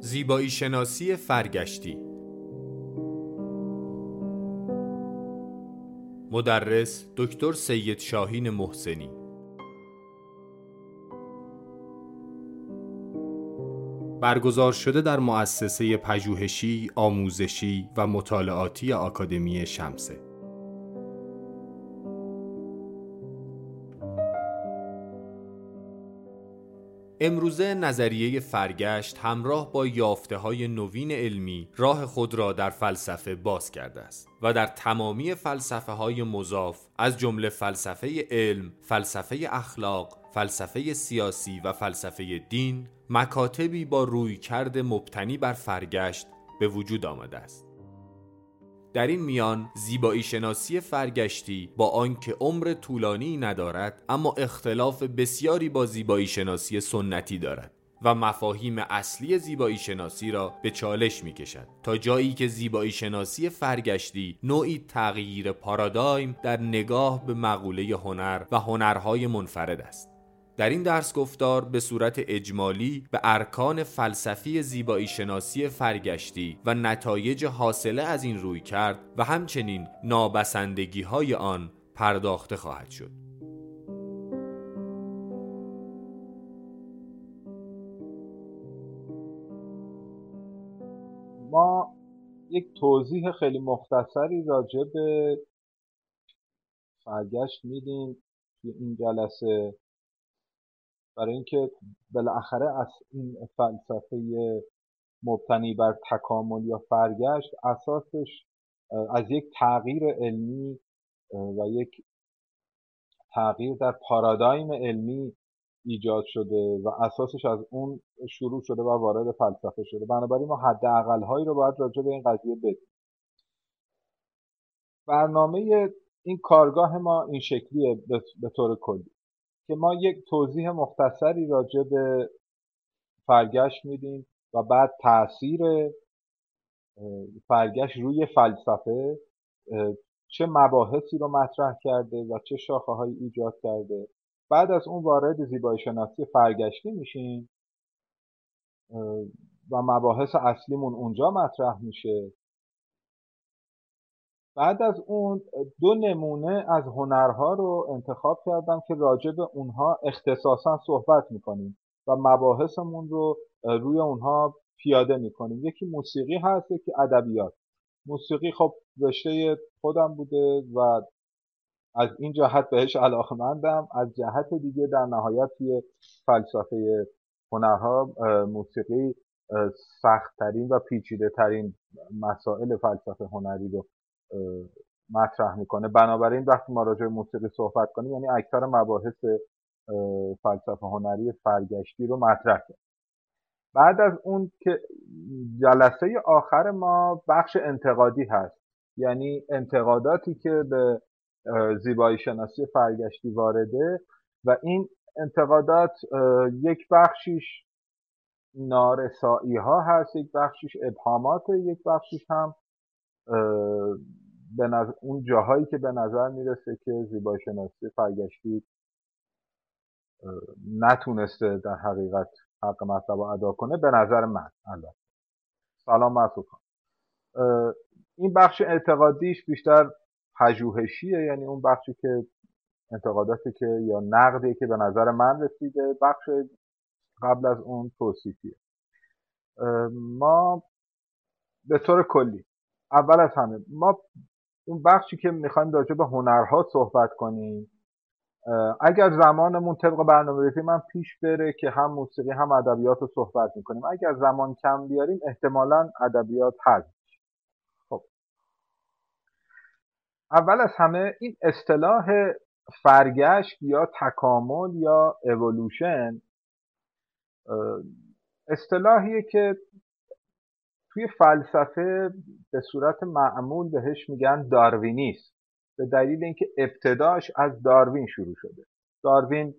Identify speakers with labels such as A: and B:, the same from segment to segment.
A: زیبایی شناسی فرگشتی. مدرس دکتر سید شاهین محسنی. برگزار شده در مؤسسه پژوهشی، آموزشی و مطالعاتی آکادمی شمسه. امروزه نظریه فرگشت همراه با یافته های نوین علمی راه خود را در فلسفه باز کرده است و در تمامی فلسفه های مضاف از جمله فلسفه علم، فلسفه اخلاق، فلسفه سیاسی و فلسفه دین مکاتبی با رویکرد مبتنی بر فرگشت به وجود آمده است. در این میان زیبایی شناسی فرگشتی با آنکه عمر طولانی ندارد اما اختلاف بسیاری با زیبایی شناسی سنتی دارد و مفاهیم اصلی زیبایی شناسی را به چالش می کشد تا جایی که زیبایی شناسی فرگشتی نوعی تغییر پارادایم در نگاه به مقوله هنر و هنرهای منفرد است. در این درس گفتار به صورت اجمالی به ارکان فلسفی زیبایی شناسی فرگشتی و نتایج حاصله از این روی کرد و همچنین نابسندگی های آن پرداخته خواهد شد.
B: ما یک توضیح خیلی مختصری راجع به فرگشت میدیم توی این جلسه برای اینکه بالاخره از این فلسفه مبتنی بر تکامل یا فرگشت اساسش از یک تغییر علمی و یک تغییر در پارادایم علمی ایجاد شده و اساسش از اون شروع شده و وارد فلسفه شده. بنابراین ما حداقل هایی رو باید راجع به این قضیه بدیم. برنامه این کارگاه ما این شکلیه به طور کلی. که ما یک توضیح مختصری راجع به فرگشت میدیم و بعد تاثیر فرگشت روی فلسفه چه مباحثی رو مطرح کرده و چه شاخه هایی ایجاد کرده. بعد از اون وارد زیبایی شناسی فرگشتی میشیم و مباحث اصلیمون اونجا مطرح میشه. بعد از اون دو نمونه از هنرها رو انتخاب کردم که راجع به اونها اختصاصا صحبت می‌کنیم و مباحثمون رو روی اونها پیاده می‌کنیم. یکی موسیقی هست یکی ادبیات. موسیقی خب رشته خودم بوده و از این جهت بهش علاقمندم. از جهت دیگه در نهایت توی فلسفه هنرها موسیقی سختترین و پیچیده ترین مسائل فلسفه هنری رو مطرح می‌کنه. بنابراین وقتی ما راجع موسیقی صحبت کنیم یعنی اکثر مباحث فلسفه هنری فرگشتی رو مطرح کرد. بعد از اون که جلسه آخر ما بخش انتقادی هست. یعنی انتقاداتی که به زیبایی شناسی فرگشتی وارده و این انتقادات یک بخشیش نارسایی ها هست یک بخشیش ابهامات یک بخشیش هم به نظر... اون جاهایی که به نظر می‌رسه که زیبایی شناسی فرگشتی نتونسته در حقیقت حق مطلب ادا کنه به نظر من البته. سلام مسعود این بخش اعتقادیش بیشتر پژوهشیه یعنی اون بخشی که انتقاداتی که یا نقدی که به نظر من رسیده بخش قبل از اون توصیفیه. ما به طور کلی اول از همه ما اون بخشی که می‌خوایم راجع به هنرها صحبت کنیم اگر زمانمون طبق برنامه من پیش بره که هم موسیقی هم ادبیات رو صحبت می‌کنیم. اگر زمان کم بیاریم احتمالا ادبیات هست. خب. اول از همه این اصطلاح فرگشت یا تکامل یا اولوشن اصطلاحیه که توی فلسفه به صورت معمول بهش میگن داروینیست به دلیل اینکه ابتداش از داروین شروع شده. داروین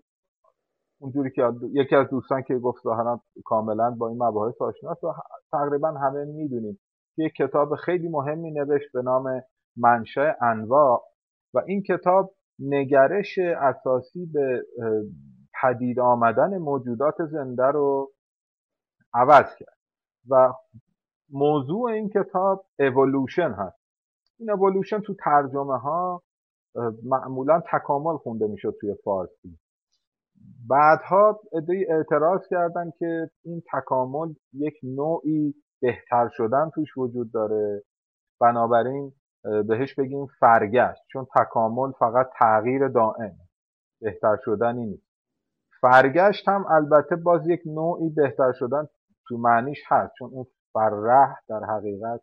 B: اونجوری که یکی از دوستان که گفت ظاهرا کاملا با این مباحث آشناست و تقریبا همه می‌دونیم که یک کتاب خیلی مهمی نوشت به نام منشأ انواع و این کتاب نگرش اساسی به پدید آمدن موجودات زنده رو عوض کرد و موضوع این کتاب اولوشن هست. این اولوشن تو ترجمه ها معمولا تکامل خونده می‌شد توی فارسی. بعدها ادهی اعتراض کردن که این تکامل یک نوعی بهتر شدن توش وجود داره. بنابراین بهش بگیم فرگشت چون تکامل فقط تغییر دائم بهتر شدنی نیست. فرگشت هم البته باز یک نوعی بهتر شدن تو معنیش هست چون اون فرح در حقیقت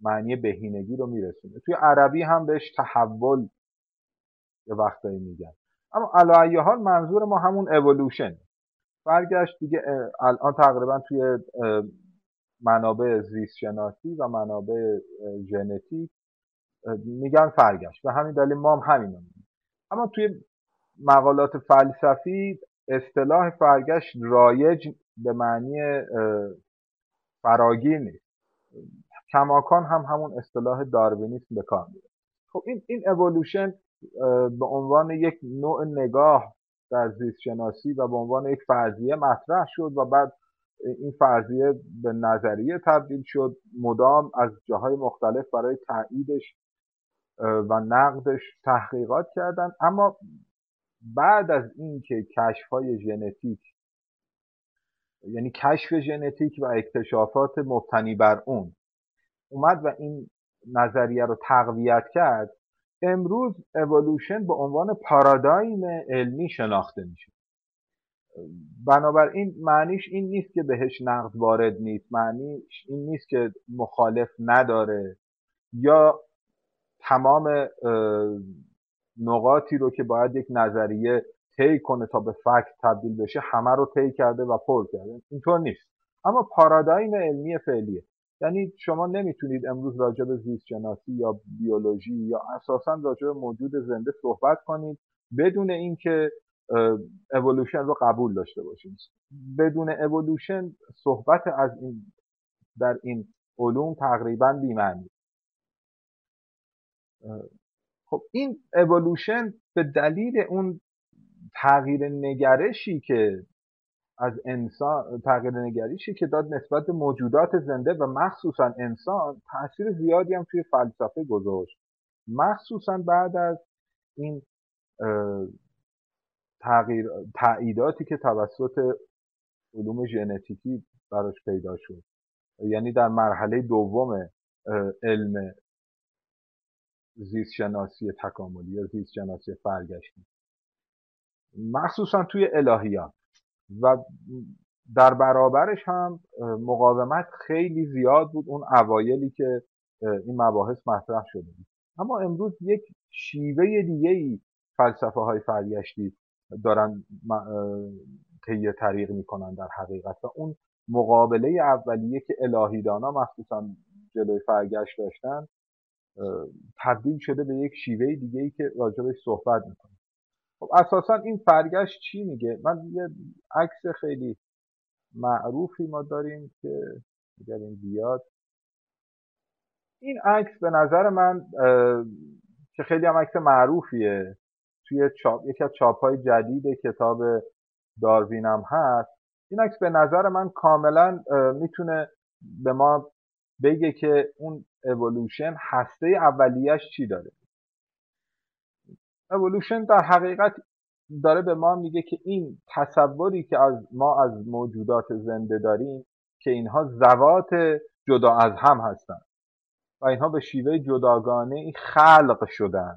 B: معنی بهینگی رو میرسونه. توی عربی هم بهش تحول یه وقتایی میگن. اما علا حال منظور ما همون اولوشن برگشت دیگه الان تقریبا توی منابع زیست شناسی و منابع ژنتیک میگن فرگشت. و همین دلیل ما هم همین اما توی مقالات فلسفی اصطلاح فرگشت رایج به معنی فراگیر نیست. کماکان هم همون اصطلاح داروینیسم به کار میره خب این این اولوشن به عنوان یک نوع نگاه در زیست شناسی و به عنوان یک فرضیه مطرح شد و بعد این فرضیه به نظریه تبدیل شد. مدام از جاهای مختلف برای تاییدش و نقدش تحقیقات کردن. اما بعد از اینکه کشف های ژنتیک یعنی کشف ژنتیک و اکتشافات مبتنی بر اون. اومد و این نظریه رو تقویت کرد. امروز اولوشن به عنوان پارادایم علمی شناخته میشه. بنابراین معنیش این نیست که بهش نقد وارد نیست. معنیش این نیست که مخالف نداره. یا تمام نقاطی رو که باید یک نظریه طی کنه تا به فکت تبدیل بشه همه رو طی کرده و پر کرده. اینطور نیست. اما پارادایم علمی فعلیه. یعنی شما نمی‌تونید امروز راجع به زیست شناسی یا بیولوژی یا اساسا راجع به موجود زنده صحبت کنید. بدون اینکه اولوشن رو قبول داشته باشید بدون اولوشن صحبت از این در این علوم تقریبا بیمعنی. خب این اولوشن به دلیل اون تغییر نگرشی که از انسان تغییر نگریشی که داد نسبت موجودات زنده و مخصوصا انسان تاثیر زیادی هم توی فلسفه گذاشت. مخصوصا بعد از این تغییر تعییداتی که توسط علوم ژنتیکی براش پیدا شد. یعنی در مرحله دوم علم زیست شناسی تکاملی یا زیست شناسی فرگشتی مخصوصا توی الهیات. و در برابرش هم مقاومت خیلی زیاد بود اون اوایلی که این مباحث مطرح شده بود. اما امروز یک شیوه دیگه ای فلسفه های فرگشتی دارن طی طریق می‌کنن در حقیقت. و اون مقابله اولیه که الهیدانا مخصوصا جلوی فرگشت داشتن تبدیل شده به یک شیوه دیگه ای که راجبش صحبت می‌کنه خب اساسا این فرگشت چی میگه؟ من یه عکس خیلی معروفی ما داریم که اگر این بیاد این عکس به نظر من که خیلی هم عکس معروفیه. توی چاپ یکی از چاپ های جدید کتاب داروینم هست. این عکس به نظر من کاملا می‌تونه به ما بگه که اون اولوشن هسته اولیش چی داره. اولوشن در حقیقت داره به ما میگه که این تصوری که از ما از موجودات زنده داریم که اینها زوات جدا از هم هستند و اینها به شیوه جداگانه خلق شدن.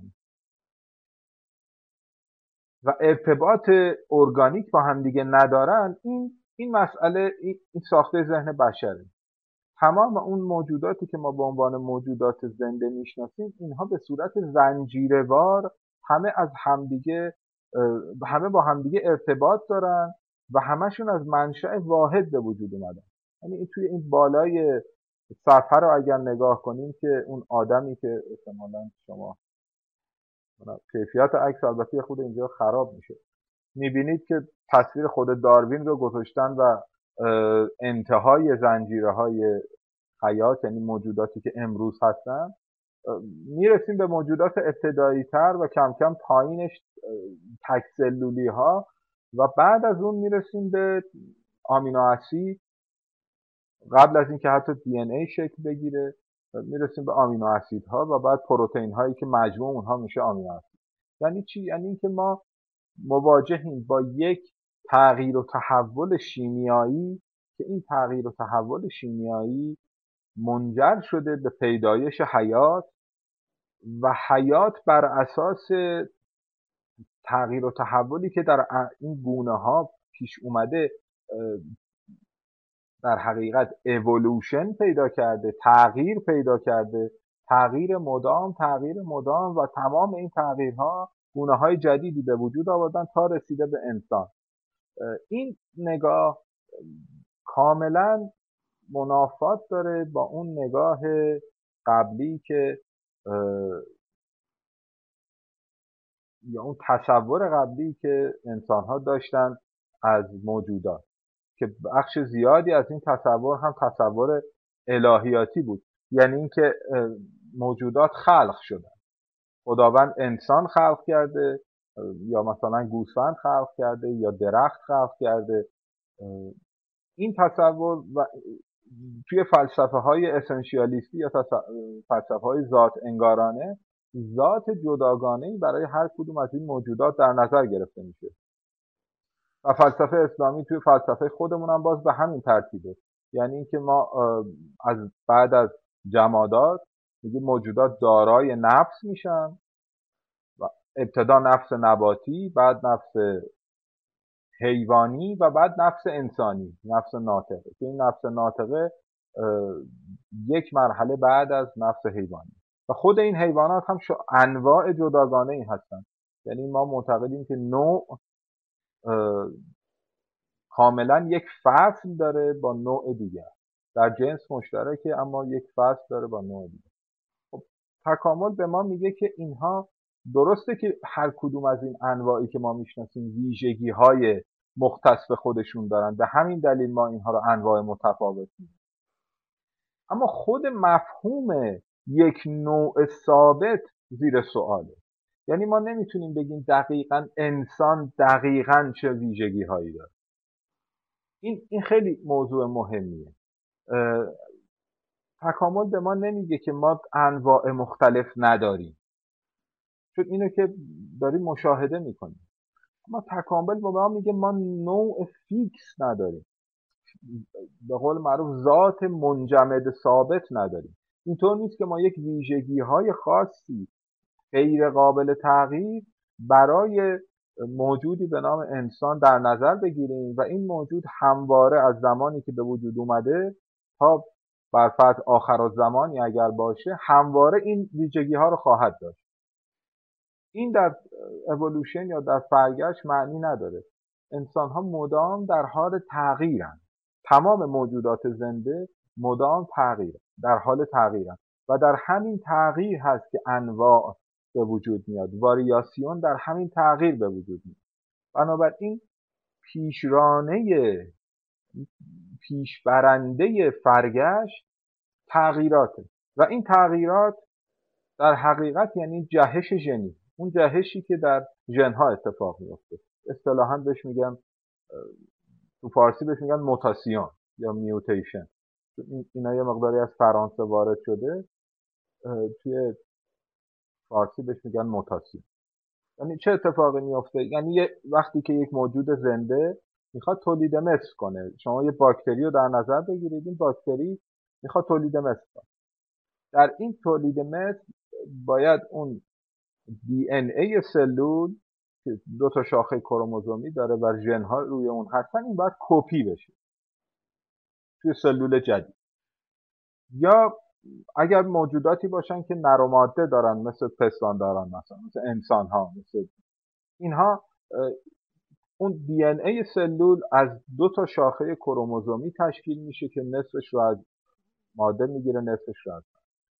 B: و ارتباط ارگانیک با همدیگه ندارن این این مسئله این ساخته ذهن بشره. تمام اون موجوداتی که ما به عنوان موجودات زنده می‌شناسیم اینها به صورت زنجیروار همه از همدیگه همه با همدیگه ارتباط دارن و همشون از منشأ واحد به وجود اومدن. یعنی توی این بالای صفحه رو اگر نگاه کنیم که اون آدمی که احتمالا شما کیفیت عکس البته خود اینجا خراب میشه. می‌بینید که تصویر خود داروین رو گذاشتن و انتهای زنجیره های حیات یعنی موجوداتی که امروز هستن می‌رسیم به موجودات ابتدایی تر و کم کم پایینش تکسلولی ها و بعد از اون می‌رسیم به آمینو اسید. قبل از اینکه حتی دی ای شکل بگیره می‌رسیم به آمینو اسیدها و بعد پروتئین هایی که مجموع اونها میشه آمینو اسید. یعنی چی؟ یعنی اینکه ما مواجهیم با یک تغییر و تحول شیمیایی که این تغییر و تحول شیمیایی منجر شده به پیدایش حیات و حیات بر اساس تغییر و تحولی که در این گونه ها پیش اومده در حقیقت اولوشن پیدا کرده تغییر پیدا کرده. تغییر مدام تغییر مدام و تمام این تغییرها گونه های جدیدی به وجود آوردن تا رسیده به انسان. این نگاه کاملا منافات داره با اون نگاه قبلی که یا اون تصور قبلی که انسان ها داشتن از موجودات که بخش زیادی از این تصور هم تصور الهیاتی بود. یعنی اینکه موجودات خلق شدن. خداوند انسان خلق کرده یا مثلا گوسفند خلق کرده یا درخت خلق کرده. این تصور و توی فلسفه های اسنشیالیستی یا فلسفه های ذات انگارانه ذات جداگانه برای هر کدوم از این موجودات در نظر گرفته میشه. و فلسفه اسلامی توی فلسفه خودمون هم باز به همین ترتیبه. یعنی اینکه ما از بعد از جمادات میگه موجودات دارای نفس میشن و ابتدا نفس نباتی بعد نفس حیوانی و بعد نفس انسانی نفس ناطقه. که این نفس ناطقه یک مرحله بعد از نفس حیوانی. و خود این حیوانات هم انواع جداگانه ای هستن. یعنی ما معتقدیم که نوع کاملا یک فصل داره با نوع دیگر. در جنس مشترکه اما یک فصل داره با نوع دیگر. خب تکامل به ما میگه که اینها درسته که هر کدوم از این انواعی که ما می‌شناسیم ویژگی های مختص به خودشون دارن. به همین دلیل ما اینها رو انواع متفاوت اما خود مفهوم یک نوع ثابت زیر سواله. یعنی ما نمی‌تونیم بگیم دقیقا انسان دقیقا چه ویژگی هایی داره. این, این خیلی موضوع مهمیه. تکامل به ما نمیگه که ما انواع مختلف نداریم. چون اینو که داریم مشاهده می‌کنیم. اما تکامل به ما میگه ما نوع فیکس نداریم. به قول معروف ذات منجمد ثابت نداریم. اینطور نیست که ما یک ویژگی های خاصی غیر قابل تغییر برای موجودی به نام انسان در نظر بگیریم و این موجود همواره از زمانی که به وجود اومده تا بر فرض آخر زمانی اگر باشه همواره این ویژگی ها رو خواهد داشت. این در اولوشن یا در فرگشت معنی نداره. انسان ها مدام در حال تغییرن. تمام موجودات زنده مدام تغییر در حال تغییرن. و در همین تغییر هست که انواع به وجود میاد. واریاسیون در همین تغییر به وجود میاد. بنابراین پیشرانه پیشبرنده فرگشت تغییراته. و این تغییرات در حقیقت یعنی جهش ژنی. اون جهشی که در ژنها اتفاق میفته اصطلاحا بهش میگن تو فارسی بهش میگن موتاسیون یا میوتیشن. اینا یه مقداری از فرانسه وارد شده توی فارسی بهش میگن موتاسیون. یعنی چه اتفاقی میفته یعنی وقتی که یک موجود زنده می‌خواد تولید مثل کنه. شما یه باکتری رو در نظر بگیرید این باکتری می‌خواد تولید مثل کنه. در این تولید مثل باید اون دی ان ای سلول که دو تا شاخه کروموزومی داره و ژن ها روی اون هستن این باید کپی بشه توی سلول جدید. یا اگر موجوداتی باشن که نر ماده دارن مثل پستان دارن مثلا مثل انسان ها مثل اینها اون دی ای سلول از دو تا شاخه کروموزومی تشکیل میشه که نصفش رو از ماده می‌گیره نصفش رو از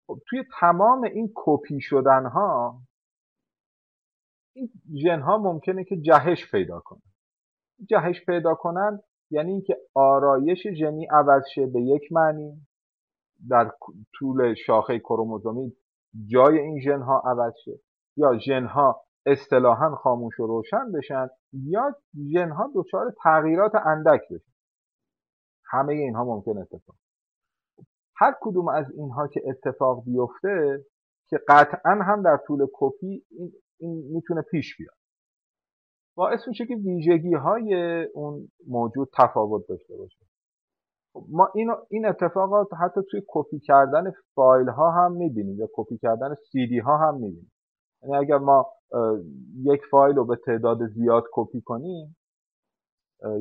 B: خب توی تمام این کپی شدن ها این ژن ها ممکنه که جهش پیدا کنن. جهش پیدا کنن یعنی اینکه آرایش ژنی عوض شه به یک معنی. در طول شاخه کروموزومی جای این ژن ها عوض شه. یا ژن ها اصطلاحا خاموش و روشن بشن یا ژن ها دچار تغییرات اندک بشن. همه اینها ممکن اتفاق. هر کدوم از اینها که اتفاق بیفته که قطعا هم در طول کپی این می‌تونه پیش بیاد. باعث میشه که ویژگی های اون موجود تفاوت داشته باشه. خب ما اینو این اتفاقات حتی توی کپی کردن فایل ها هم می‌بینیم یا کپی کردن سی دی ها هم می‌بینیم. یعنی اگر ما یک فایل رو به تعداد زیاد کپی کنیم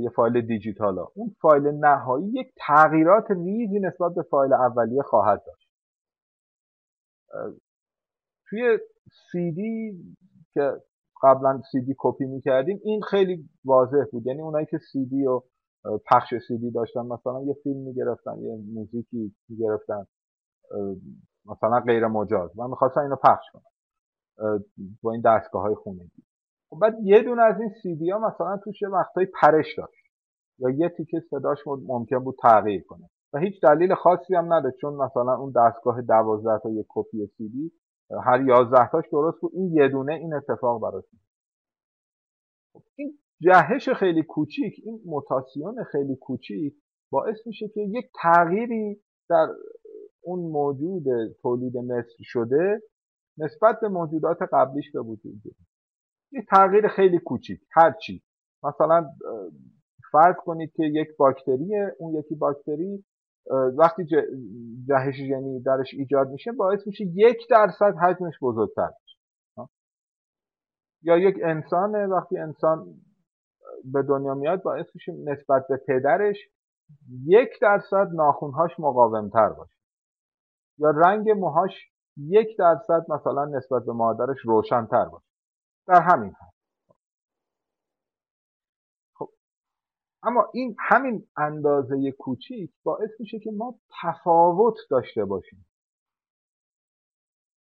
B: یه فایل دیجیتال ها اون فایل نهایی یک تغییرات ریزی نسبت به فایل اولیه خواهد داشت. توی سی دی که قبلا سی دی کپی می‌کردیم این خیلی واضح بود. یعنی اونایی که سی دی و پخش سی دی داشتن مثلا یه فیلم می‌گرفتن یه موزیکی می‌گرفتن مثلا غیر مجاز. من می‌خواستم اینو پخش کنم با این دستگاه های خونگی. خب بعد یه دونه از این سی دی ها مثلا توش یه وقتایی پرش داشت. یا یه تیکه صداش ممکن بود تغییر کنه. و هیچ دلیل خاصی هم نداشت چون مثلا اون دستگاه دوازده تا یک کپی سی دی هر یازده تاش درست بود. این یه دونه این اتفاق براش این جهش خیلی کوچیک این موتاسیون خیلی کوچیک باعث میشه که یک تغییری در اون موجود تولید مثل شده نسبت به موجودات قبلیش به وجود بیاد. یه تغییر خیلی کوچیک هر چی. مثلا فرض کنید که یک باکتریه اون یکی باکتری وقتی جهش ژنی درش ایجاد میشه باعث میشه یک درصد حجمش بزرگتر یا یک انسانه وقتی انسان به دنیا میاد باعث میشه نسبت به پدرش یک درصد ناخونهاش مقاومتر باشه. یا رنگ موهاش یک درصد مثلا نسبت به مادرش روشنتر باشه. در همین حد خب اما این همین اندازه کوچیک باعث میشه که ما تفاوت داشته باشیم.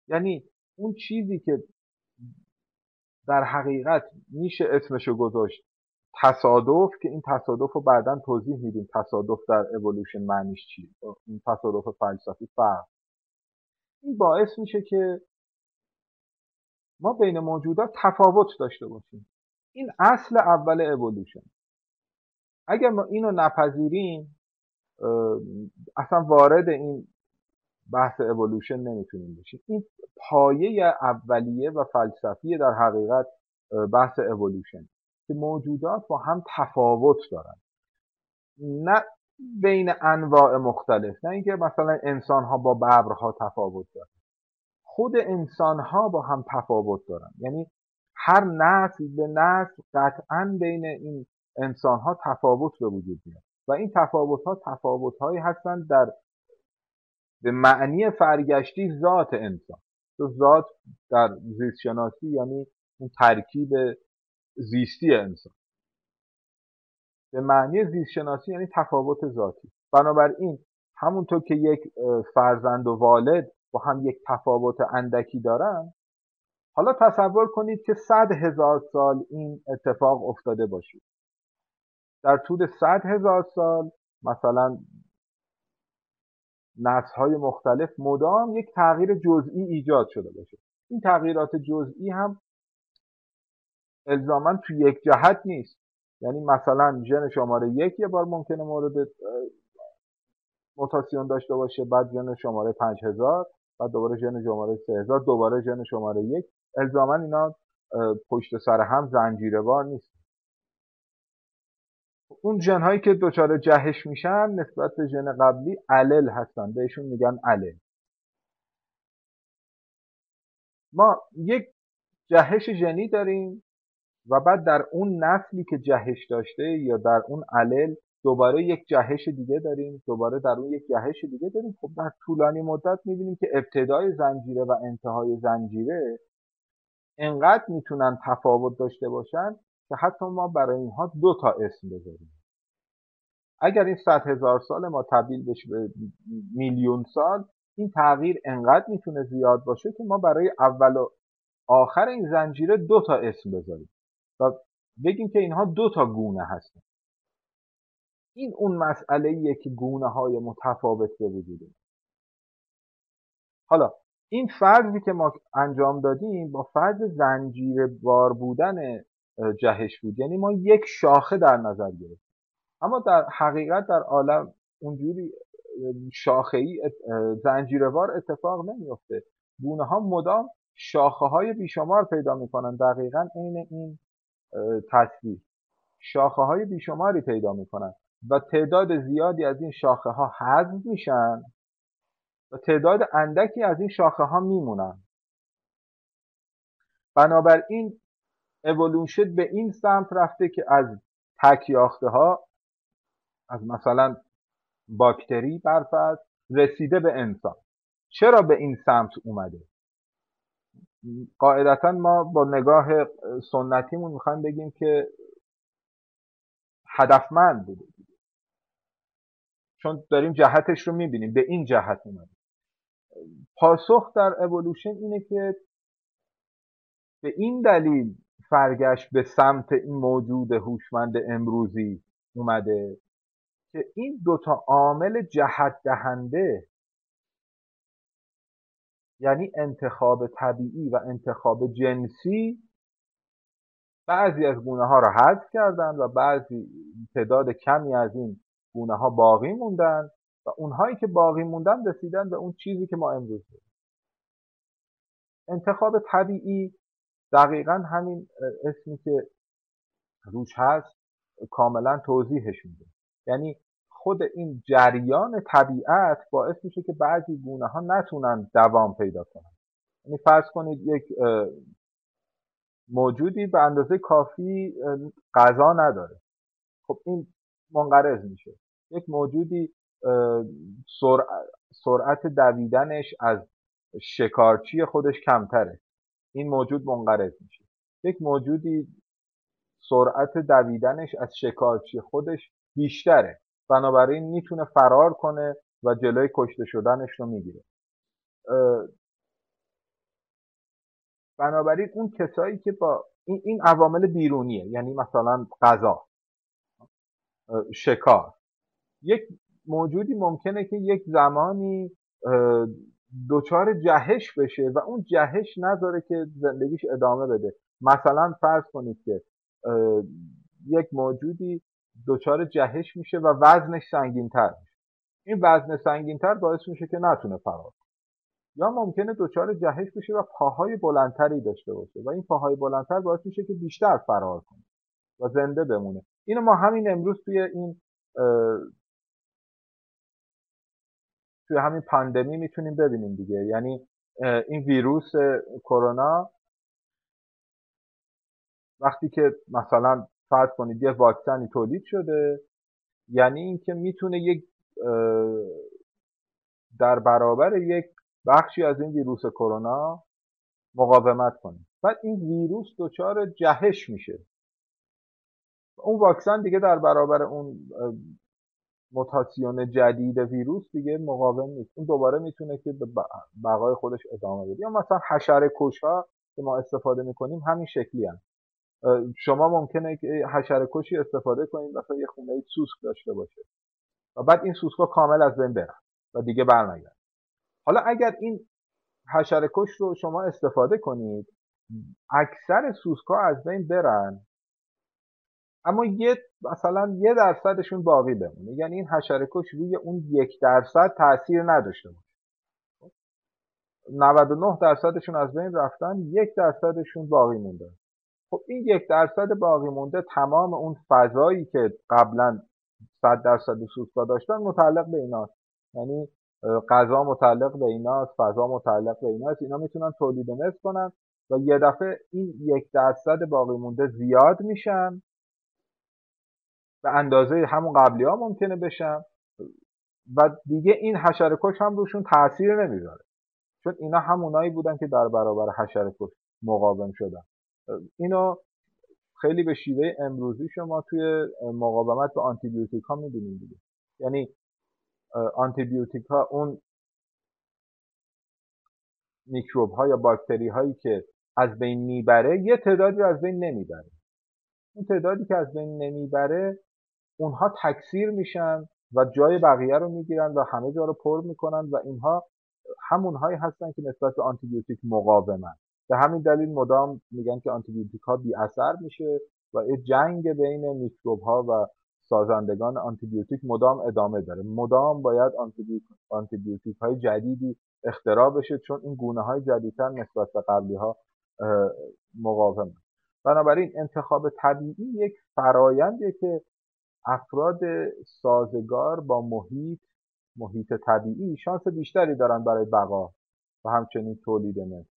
B: یعنی اون چیزی که در حقیقت میشه اسمشو گذاشت تصادف که این تصادف رو بعدا توضیح میدیم. تصادف در اولوشن معنیش چیه این تصادف فلسفی فرق. این باعث میشه که ما بین موجودات تفاوت داشته باشیم. این اصل اول اولوشن اگر ما اینو نپذیریم اصلا وارد این بحث اولوشن نمی‌تونیم بشیم. این پایه اولیه و فلسفی در حقیقت بحث اولوشن که موجودات با هم تفاوت دارن. نه بین انواع مختلف نه اینکه مثلا انسان ها با ببرها تفاوت دارن. خود انسان ها با هم تفاوت دارن. یعنی هر نسل به نسل قطعا بین این انسان ها تفاوت به وجود میاد. و این تفاوت ها تفاوت هایی هستند در به معنی فرگشتی ذات انسان. تو ذات در زیست شناسی یعنی اون ترکیب زیستی انسان. به معنی زیست شناسی یعنی تفاوت ذاتی. بنابراین همونطور که یک فرزند و والد با هم یک تفاوت اندکی دارن حالا تصور کنید که صد هزار سال این اتفاق افتاده باشید در طول صد هزار سال مثلا نسل های مختلف مدام یک تغییر جزئی ایجاد شده باشه. این تغییرات جزئی هم الزاما تو یک جهت نیست. یعنی مثلا ژن شماره یک یه بار ممکنه مورد موتاسیون داشته باشه بعد ژن شماره 5000 بعد دوباره ژن شماره 3000 دوباره ژن شماره یک. الزاما اینا پشت سر هم زنجیروار نیست. اون ژن هایی که دچار جهش میشن نسبت به ژن قبلی علل هستن. بهشون میگن علل. ما یک جهش ژنی داریم و بعد در اون نسلی که جهش داشته یا در اون علل دوباره یک جهش دیگه داریم دوباره در اون یک جهش دیگه داریم. خب در طولانی مدت می‌بینیم که ابتدای زنجیره و انتهای زنجیره انقدر می‌تونن تفاوت داشته باشن که حتی ما برای اینها دو تا اسم بذاریم. اگر این صد هزار سال ما تبدیل بشه به میلیون سال این تغییر انقدر می‌تونه زیاد باشه که ما برای اول و آخر این زنجیره دو تا اسم بذاریم و بگیم که اینها دو تا گونه هستن. این اون مسئله که گونه های متفاوت به وجود حالا این فرضی که ما انجام دادیم با فرض زنجیره بار بودن جهش بود. یعنی ما یک شاخه در نظر گرفتیم. اما در حقیقت در عالم اونجوری شاخه‌ای زنجیروار اتفاق نمیفته گونه ها مدام شاخه های بیشمار پیدا می‌کنن. دقیقا عین این تصویر. شاخه های بیشماری پیدا می‌کنن و تعداد زیادی از این شاخه ها حذف میشن و تعداد اندکی از این شاخه ها میمونن. بنابراین اولوشن به این سمت رفته که از تک ها از مثلا باکتری برفرض رسیده به انسان چرا به این سمت اومده قاعدتا ما با نگاه سنتیمون می‌خوایم بگیم که هدفمند بوده چون داریم جهتش رو می‌بینیم به این جهت اومده پاسخ در اولوشن اینه که به این دلیل فرگشت به سمت این موجود هوشمند امروزی اومده که این دوتا عامل جهت دهنده یعنی انتخاب طبیعی و انتخاب جنسی بعضی از گونه ها را حذف کردن و بعضی تعداد کمی از این گونه ها باقی موندن و اونهایی که باقی موندن رسیدن به اون چیزی که ما امروز داریم. انتخاب طبیعی دقیقا همین اسمی که روش هست کاملا توضیحش میده. یعنی خود این جریان طبیعت باعث میشه که بعضی گونه ها نتونن دوام پیدا کنن. یعنی فرض کنید یک موجودی به اندازه کافی غذا نداره. خب این منقرض میشه. یک موجودی سرعت دویدنش از شکارچی خودش کمتره. این موجود منقرض میشه. یک موجودی سرعت دویدنش از شکارچی خودش بیشتره. بنابراین می‌تونه فرار کنه و جلوی کشته شدنش رو می‌گیره. بنابراین اون کسایی که با این, این عوامل بیرونیه. یعنی مثلا غذا شکار. یک موجودی ممکنه که یک زمانی دچار جهش بشه و اون جهش نداره که زندگیش ادامه بده. مثلا فرض کنید که یک موجودی دچار جهش میشه و وزنش سنگینتر میشه. این وزن سنگینتر باعث میشه که نتونه فرار یا ممکنه دچار جهش بشه و پاهای بلندتری داشته باشه و این پاهای بلندتر باعث میشه که بیشتر فرار کنه و زنده بمونه. اینو ما همین امروز توی این توی همین پاندمی می‌تونیم ببینیم دیگه. یعنی این ویروس کرونا وقتی که مثلا فرض کنید یه واکسنی تولید شده یعنی اینکه می‌تونه یک در برابر یک بخشی از این ویروس کرونا مقاومت کنه. بعد این ویروس دچار جهش میشه. اون واکسن دیگه در برابر اون موتاسیون جدید ویروس دیگه مقاوم نیست. اون دوباره می‌تونه که به بقای خودش ادامه بده. یا مثلا حشره کش ها که ما استفاده می‌کنیم همین شکلی هم. شما ممکنه که حشره کشی استفاده کنید مثلا یه خونه سوسک داشته باشه. و بعد این سوسک ها کامل از بین برن و دیگه برنگرد حالا اگر این حشره کش رو شما استفاده کنید اکثر سوسک ها از بین برن اما یه مثلا یه درصدشون باقی بمونه. یعنی این حشره کش روی اون یک درصد تاثیر نداشته باشه. 99 درصدشون از بین رفتن یک درصدشون باقی مونده. خب این یک درصد باقی مونده تمام اون فضایی که قبلا 100 درصد سوسکا داشتن متعلق به ایناست. یعنی غذا متعلق به ایناست فضا متعلق به ایناست. اینا می‌تونن تولید مثل کنن و یه دفعه این یک درصد باقی مونده زیاد میشن. به اندازه همون قبلی ها ممکنه بشن و دیگه این حشره کش هم روشون تاثیر نمی‌ذاره. چون اینا همونایی بودن که در برابر حشره کش مقاوم شدن. اینو خیلی به شیوه امروزی شما توی مقاومت به آنتیبیوتیک ها می‌بینید دیگه. یعنی آنتیبیوتیک ها اون میکروب ها یا باکتری هایی که از بین می‌بره یه تعدادی از بین نمی‌بره. اون تعدادی که از بین نمی‌بره اونها تکثیر میشن و جای بقیه رو می‌گیرن و همه جا رو پر می‌کنن و اینها همونهایی هستن که نسبت به آنتیبیوتیک مقاومن. به همین دلیل مدام میگن که آنتیبیوتیک ها بی اثر میشه و یه جنگ بین میکروب ها و سازندگان آنتیبیوتیک مدام ادامه داره. مدام باید آنتیبیوتیک های جدیدی اختراع بشه چون این گونه های جدیدتر نسبت به قبلی ها مقاوم بنابراین انتخاب طبیعی یک فرایندیه که افراد سازگار با محیط محیط طبیعی شانس بیشتری دارن برای بقا و همچنین تولید مثل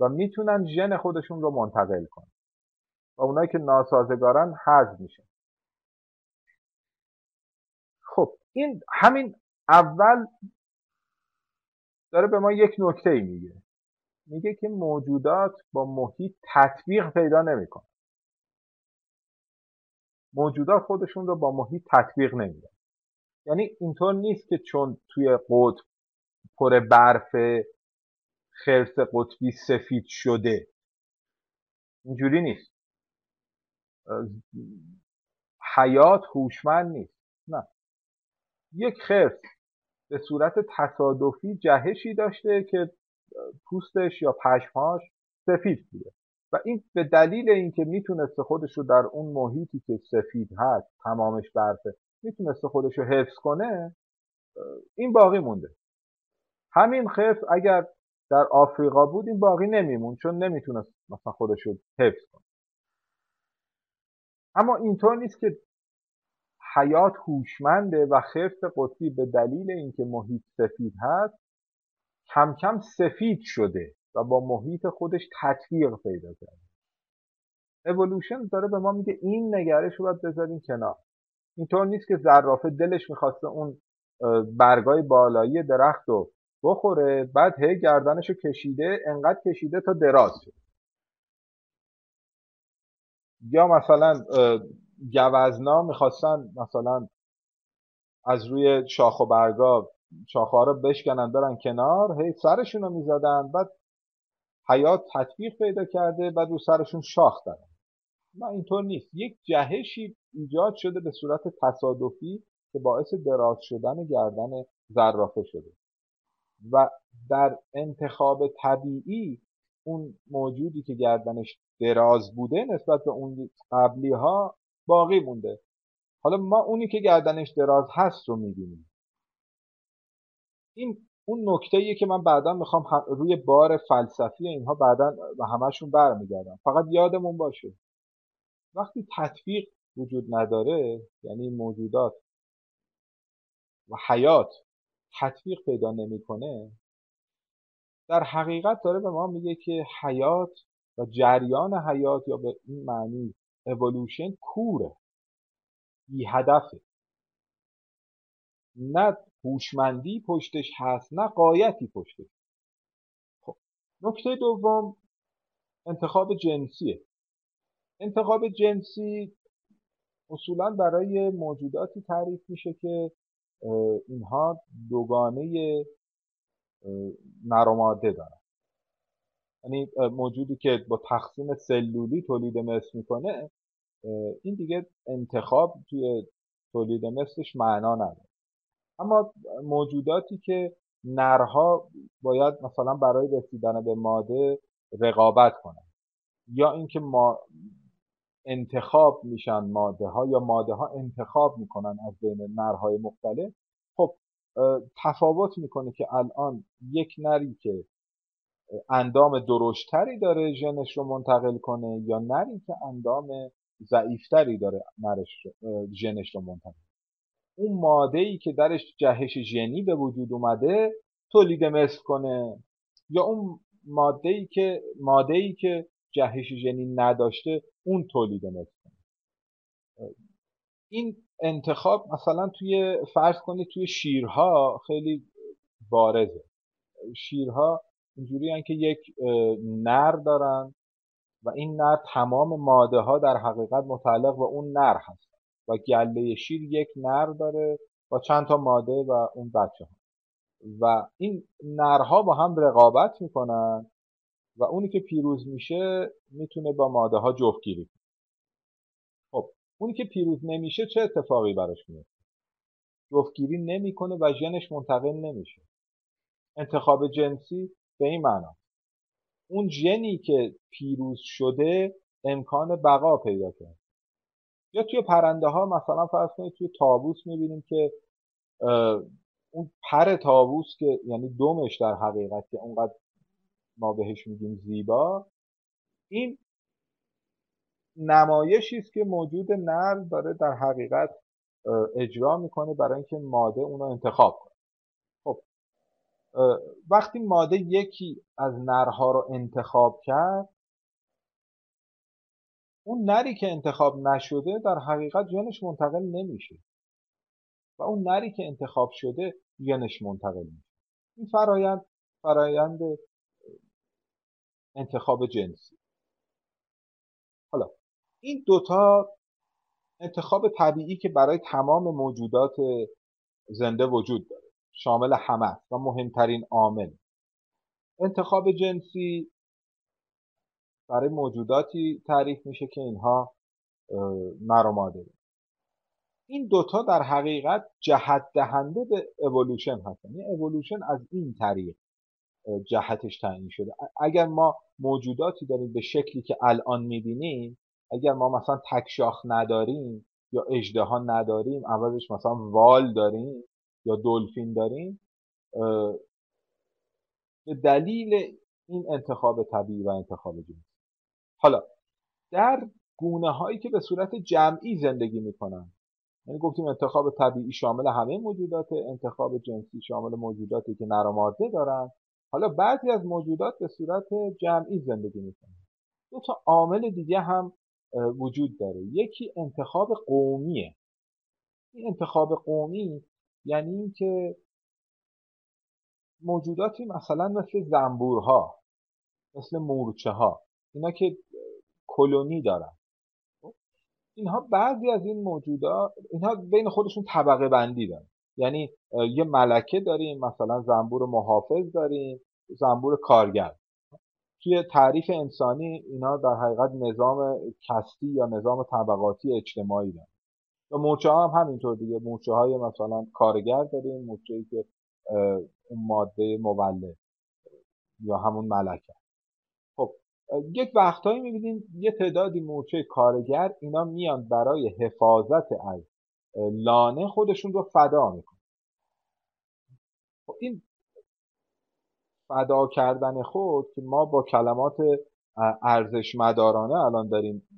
B: و می‌تونن ژن خودشون رو منتقل کنن. و اونایی که ناسازگارن حذف میشن. خب این همین اول داره به ما یک نکته ای میگه. میگه که موجودات با محیط تطبیق پیدا نمی‌کنن. موجودات خودشون رو با محیط تطبیق نمیدن. یعنی اینطور نیست که چون توی قطب پر برف خرس قطبی سفید شده. اینجوری نیست. حیات هوشمند نیست. نه. یک خرس به صورت تصادفی جهشی داشته که پوستش یا پشماش سفید بوده. و این به دلیل اینکه می‌تونسته خودش رو در اون محیطی که سفید هست تمامش برفه می‌تونسته خودش رو حفظ کنه این باقی مونده. همین خرس اگر در آفریقا بود این باقی نمیمون چون نمی‌تونست مثلا خودش رو حفظ کنه. اما اینطور نیست که حیات هوشمنده و خرس قطبی به دلیل اینکه محیط سفید هست کم کم سفید شده. و با محیط خودش تطبیق پیدا کرده اولوشن داره به ما میگه این نگرش رو باید بذاریم کنار. اینطور نیست که زرافه دلش می‌خواسته اون برگای بالایی درخت رو بخوره بعد هی گردنش رو کشیده انقدر کشیده تا دراز شد یا مثلا گوزنا می‌خواستن مثلا از روی شاخ و برگا شاخه رو بشکنن برن کنار هی سرشون رو می‌زدن بعد حیات تطبیق پیدا کرده بعد رو سرشون شاخ دارن نه اینطور نیست. یک جهشی ایجاد شده به صورت تصادفی که باعث دراز شدن گردن زرافه شده. و در انتخاب طبیعی اون موجودی که گردنش دراز بوده نسبت به اون قبلی ها باقی مونده. حالا ما اونی که گردنش دراز هست رو می‌بینیم. این اون نکته که من بعدا می‌خوام روی بار فلسفی اینها بعدا و همشون برمیگردم. فقط یادمون باشه. وقتی تطبیق وجود نداره یعنی موجودات و حیات تطبیق پیدا نمی‌کنه در حقیقت داره به ما میگه که حیات و جریان حیات یا به این معنی اولوشن کوره. بی هدفه. نه هوشمندی پشتش هست نه قایتی پشتش. خب نکته دوم انتخاب جنسیه. انتخاب جنسی اصولا برای موجوداتی تعریف میشه که اینها دوگانه نر دارن. یعنی موجودی که با تقسیم سلولی تولید مثل می‌کنه این دیگه انتخاب توی تولید مثلش معنا نداره. اما موجوداتی که نرها باید مثلا برای رسیدن به ماده رقابت کنن یا اینکه ما انتخاب میشن ماده ها یا ماده ها انتخاب می‌کنن از بین نرهای مختلف خب تفاوت می‌کنه که الان یک نری که اندام درشتری داره ژنش رو منتقل کنه یا نری که اندام ضعیفتری داره ژنش رو منتقل اون ماده ای که درش جهش ژنی به وجود اومده تولید مثل کنه. یا اون ماده ای که ماده ای که جهش ژنی نداشته اون تولید مثل کنه. این انتخاب مثلا توی فرض کنید توی شیرها خیلی بارزه. شیرها اینجوری که یک نر دارن و این نر تمام ماده ها در حقیقت متعلق به اون نر هست. و گله شیر یک نر داره با چند تا ماده و اون بچه ها و این نرها با هم رقابت می‌کنن و اونی که پیروز میشه می‌تونه با ماده ها جفت گیری کنه. خب اونی که پیروز نمیشه چه اتفاقی براش میفته جفتگیری نمی‌کنه و ژنش منتقل نمیشه. انتخاب جنسی به این معنا. اون ژنی که پیروز شده امکان بقا پیدا کرد. یا توی پرنده ها مثلا فرض کنید توی تابوس می‌بینیم که اون پر تابوس که یعنی دومش در حقیقت که اونقدر ما بهش میگیم زیبا این نمایشی است که موجود نر داره در حقیقت اجرا می‌کنه برای اینکه ماده اونو انتخاب کنه. خب وقتی ماده یکی از نرها رو انتخاب کرد اون نری که انتخاب نشده در حقیقت ژنش منتقل نمیشه. و اون نری که انتخاب شده ژنش منتقل میشه. این فرایند فرایند انتخاب جنسی. حالا این دوتا انتخاب طبیعی که برای تمام موجودات زنده وجود داره شامل همه و مهمترین عامل. انتخاب جنسی برای موجوداتی تعریف میشه که اینها نر و این دوتا در حقیقت جهت دهنده به اولوشن هستن. این اولوشن از این طریق جهتش تعیین شده. اگر ما موجوداتی داریم به شکلی که الان می‌بینیم اگر ما مثلا تکشاخ نداریم یا اجدها نداریم عوضش مثلا وال داریم یا دلفین داریم به دلیل این انتخاب طبیعی و انتخاب جنسی. حالا در گونه هایی که به صورت جمعی زندگی می‌کنن یعنی گفتیم انتخاب طبیعی شامل همه موجودات انتخاب جنسی شامل موجوداتی که نر ماده دارن حالا بعضی از موجودات به صورت جمعی زندگی می‌کنن. دو تا عامل دیگه هم وجود داره. یکی انتخاب قومیه. این انتخاب قومی یعنی اینکه موجوداتی مثلا مثل زنبورها مثل مورچه ها اینا که کلونی دارن. اینها بعضی از این موجودات اینها بین خودشون طبقه بندی دارن. یعنی یه ملکه داریم مثلا زنبور محافظ داریم زنبور کارگر. توی تعریف انسانی اینا در حقیقت نظام کستی یا نظام طبقاتی اجتماعی دارن. و مورچه ها هم همینطور دیگه. مورچه های مثلا کارگر داریم مورچه که اون ماده مولد یا همون ملکه. یک وقتهایی می‌بینیم یه تعدادی مورچه کارگر اینا میان برای حفاظت از لانه خودشون رو فدا می‌کنن. خب این فدا کردن خود که ما با کلمات ارزش مدارانه الان داریم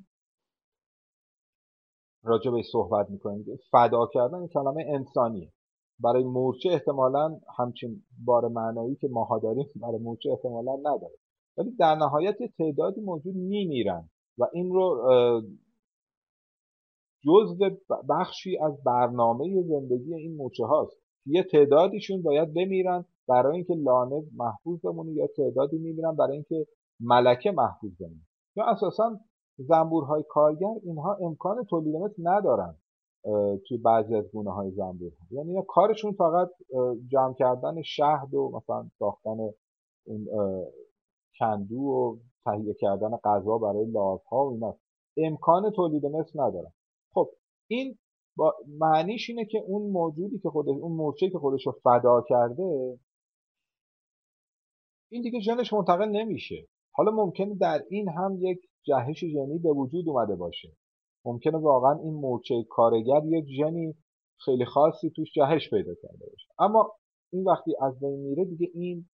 B: راجع به صحبت می‌کنیم. فدا کردن کلمه انسانیه. برای مورچه احتمالا همچین بار معنایی که ماها داریم برای مورچه احتمالا نداره. ولی در نهایت تعدادی موجود میمیرن و این رو جزء بخشی از برنامه زندگی این موچه هاست. یه تعدادیشون باید بمیرن برای اینکه لانه محفوظ بمونه یا تعدادی میمیرن برای اینکه ملکه محفوظ بمونه یا اساسا زنبورهای کارگر اینها امکان تولید مثل ندارن توی بعضی از گونه های زنبور یعنی اینا کارشون فقط جمع کردن شهد و مثلا ساختن کندو و تهیه کردن غذا برای لازها و اینا. امکان تولید مثل ندارن خب این با معنیش اینه که اون موجودی که خودش اون مورچه که خودش رو فدا کرده این دیگه ژنش منتقل نمیشه. حالا ممکنه در این هم یک جهش ژنی به وجود اومده باشه. ممکنه واقعا این مورچه کارگر یک ژنی خیلی خاصی توش جهش پیدا کرده باشه. اما این وقتی از بین میره دیگه این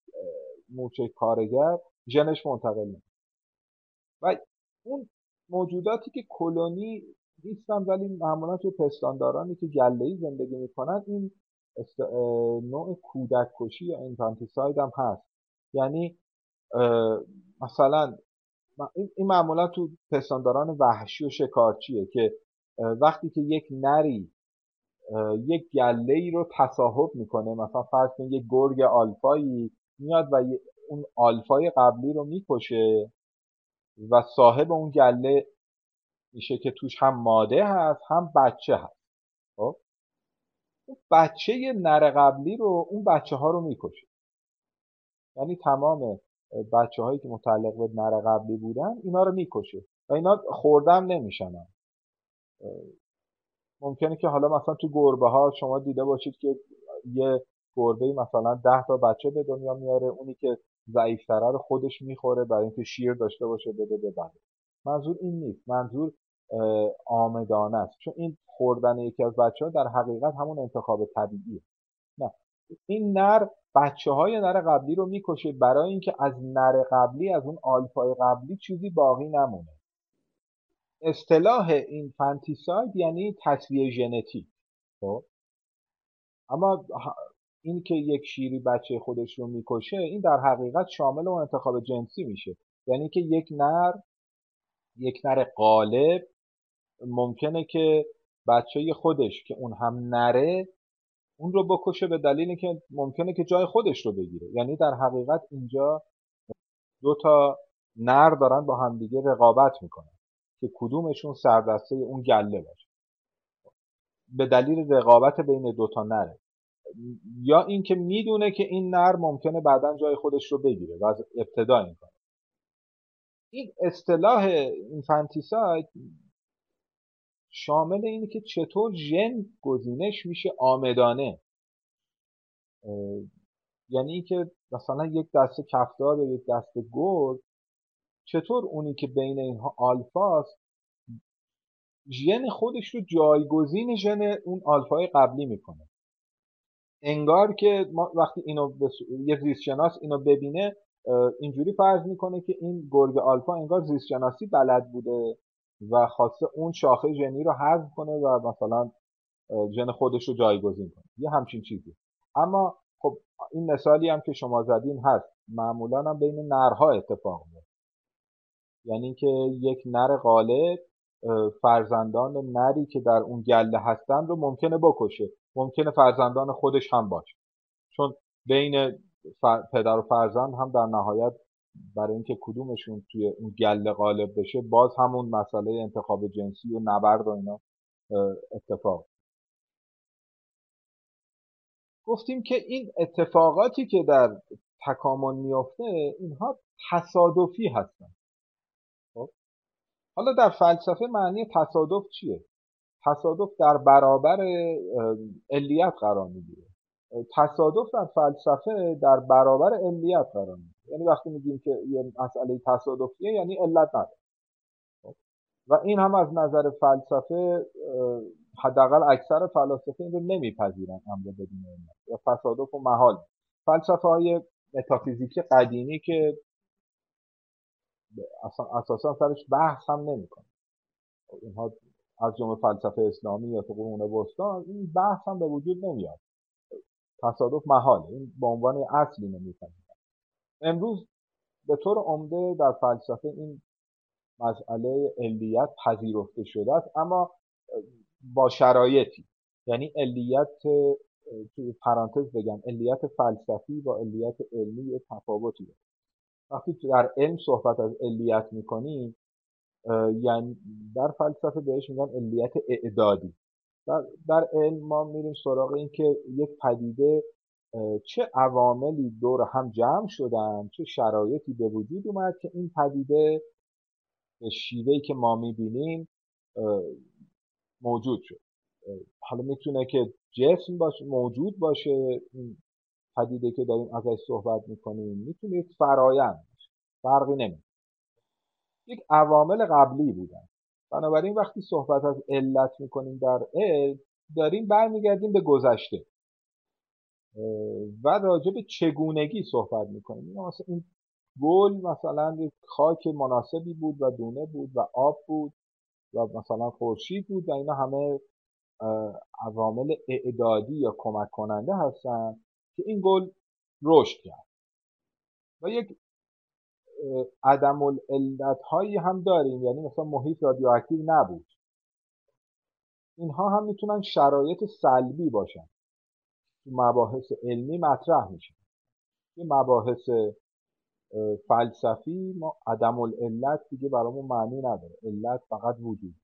B: مورچه کارگر ژنش منتقل نمیشه و اون موجوداتی که کلونی نیستن ولی معمولا توی پستاندارانی که گله زندگی می‌کنن این نوع کودک کشی یا انفانتیساید هم هست. یعنی مثلا این معمولا تو پستانداران وحشی و شکارچیه که وقتی که یک نری یک گله رو تصاحب می‌کنه مثلا فرض کنید یک گرگ آلفایی میاد و اون آلفای قبلی رو می‌کشه و صاحب اون گله میشه که توش هم ماده هست هم بچه هست. خب؟ بچه نر قبلی رو اون بچه ها رو می‌کشه. یعنی تمام بچه هایی که متعلق به نر قبلی بودن اینا رو می‌کشه و اینا خوردم نمیشن. ممکنه که حالا مثلا تو گربه ها شما دیده باشید که یه گربه مثلا ده تا بچه به دنیا میاره اونی که ضعیفتره رو خودش می‌خوره برای اینکه شیر داشته باشه بده به منظور این نیست. منظور آمدانه است. چون این خوردن یکی از بچه ها در حقیقت همون انتخاب طبیعیه. نه. این نر بچه های نر قبلی رو می‌کشه برای اینکه از نر قبلی از اون آلفای قبلی چیزی باقی نمونه. اصطلاح این فانتیساید یعنی تصویه ژنتیک. خب؟ اما این که یک شیری بچه خودش رو می‌کشه این در حقیقت شامل اون انتخاب جنسی میشه. یعنی که یک نر یک نر قالب ممکنه که بچه خودش که اون هم نره اون رو بکشه به دلیلی که ممکنه که جای خودش رو بگیره. یعنی در حقیقت اینجا دو تا نر دارن با همدیگه رقابت می‌کنن که کدومشون سردسته اون گله باشه. به دلیل رقابت بین دو تا نره. یا اینکه می‌دونه که این نر ممکنه بعدا جای خودش رو بگیره و از ابتدا این کنه این اصطلاح اینفانتیساید شامل اینه که چطور ژن گزینش میشه آمدانه. یعنی که مثلا یک دسته کفتار یا یک دسته گرد چطور اونی که بین اینها آلفاست ژن خودش رو جایگزین ژن اون آلفای قبلی می‌کنه. انگار که ما وقتی اینو بس... یه زیستشناس اینو ببینه اینجوری فرض می‌کنه که این گرگ آلفا انگار زیستشناسی بلد بوده و خواسته اون شاخه ژنی رو حذف کنه و مثلا ژن خودش رو جایگزین کنه. یه همچین چیزی. اما خب این مثالی هم که شما زدین هست. معمولا هم بین نرها اتفاق میفته یعنی که یک نر غالب فرزندان نری که در اون گله هستن رو ممکنه بکشه. ممکنه فرزندان خودش هم باشه. چون بین پدر و فرزند هم در نهایت برای اینکه کدومشون توی اون گله غالب بشه باز همون مسئله انتخاب جنسی و نبرد و اینا اتفاق. گفتیم که این اتفاقاتی که در تکامل میافته اینها تصادفی هستن. خب؟ حالا در فلسفه معنی تصادف چیه؟ تصادف در برابر علیت قرار می‌گیره تصادف در فلسفه در برابر علیت قرار می‌گیره یعنی وقتی میگیم که یه مسئله تصادفیه یعنی علت نداره خب؟ و این هم از نظر فلسفه حداقل اکثر فلاسفه این رو نمیپذیرن امر بدون علت یا تصادف و محال فلسفه های متافیزیکی قدیمی که اساسا سرش بحث هم نمی‌کنه. اینها از جمله فلسفه اسلامی یا تو قرون وسطا این بحث هم به وجود نمیاد. تصادف محاله. این به عنوان اصلی نمیپذیرن امروز به طور عمده در فلسفه این مسئله علیت پذیرفته شده است اما با شرایطی. یعنی علیت توی پرانتز بگم علیت فلسفی با علیت علمی تفاوتی داره. وقتی در علم صحبت از علیت می‌کنیم یعنی در فلسفه بهش میگن علیت اعدادی. در, در علم ما میریم سراغ این که یک پدیده چه عواملی دور هم جمع شدن چه شرایطی به وجود اومد که این پدیده به شیوهی که ما می‌بینیم موجود شد. حالا می‌تونه که جسم باشه موجود باشه پدیده که داریم ازش صحبت می‌کنیم می‌تونه یک فرایند فرقی نمی یک عوامل قبلی بودن بنابراین وقتی صحبت از علت می‌کنیم در علم داریم برمیگردیم به گذشته. و راجع به چگونگی صحبت می‌کنیم. مثلا این گل مثلا خاک مناسبی بود و دونه بود و آب بود و مثلا خورشید بود و اینا همه عوامل اعدادی یا کمک کننده هستن. که این گل رشد کرد. و یک عدم العلت هایی هم داریم یعنی مثلا محیط رادیواکتیو نبود. اینها هم می‌تونن شرایط سلبی باشن. تو مباحث علمی مطرح میشه. تو مباحث فلسفی ما عدم العلت دیگه برامون معنی نداره. علت فقط وجود.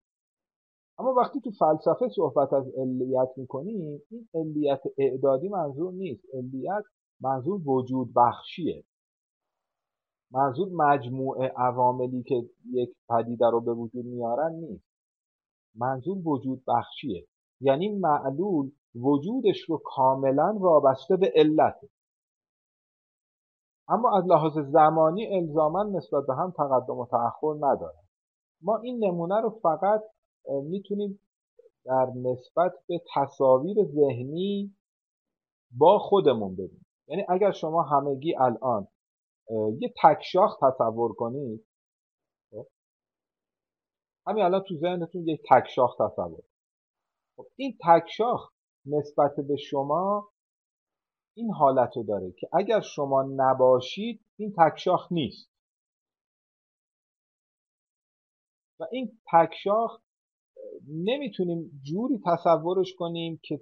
B: اما وقتی تو فلسفه صحبت از علیت می‌کنیم این علیت اعدادی منظور نیست. علیت منظور وجود بخشیه. منظور مجموعه عواملی که یک پدیده رو به وجود میارن نیست. منظور وجود بخشیه. یعنی معلول وجودش رو کاملا وابسته به علته اما از لحاظ زمانی الزاما نسبت به هم تقدم و تأخر نداره ما این نمونه رو فقط می‌تونیم در نسبت به تصاویر ذهنی با خودمون ببینیم. یعنی اگر شما همگی الان یه تکشاخ تصور کنید خب، همین الان تو ذهنتون یک تکشاخ تصور خب این تکشاخ نسبت به شما این حالت رو داره که اگر شما نباشید این تکشاخ نیست. و این تکشاخ نمی‌تونیم جوری تصورش کنیم که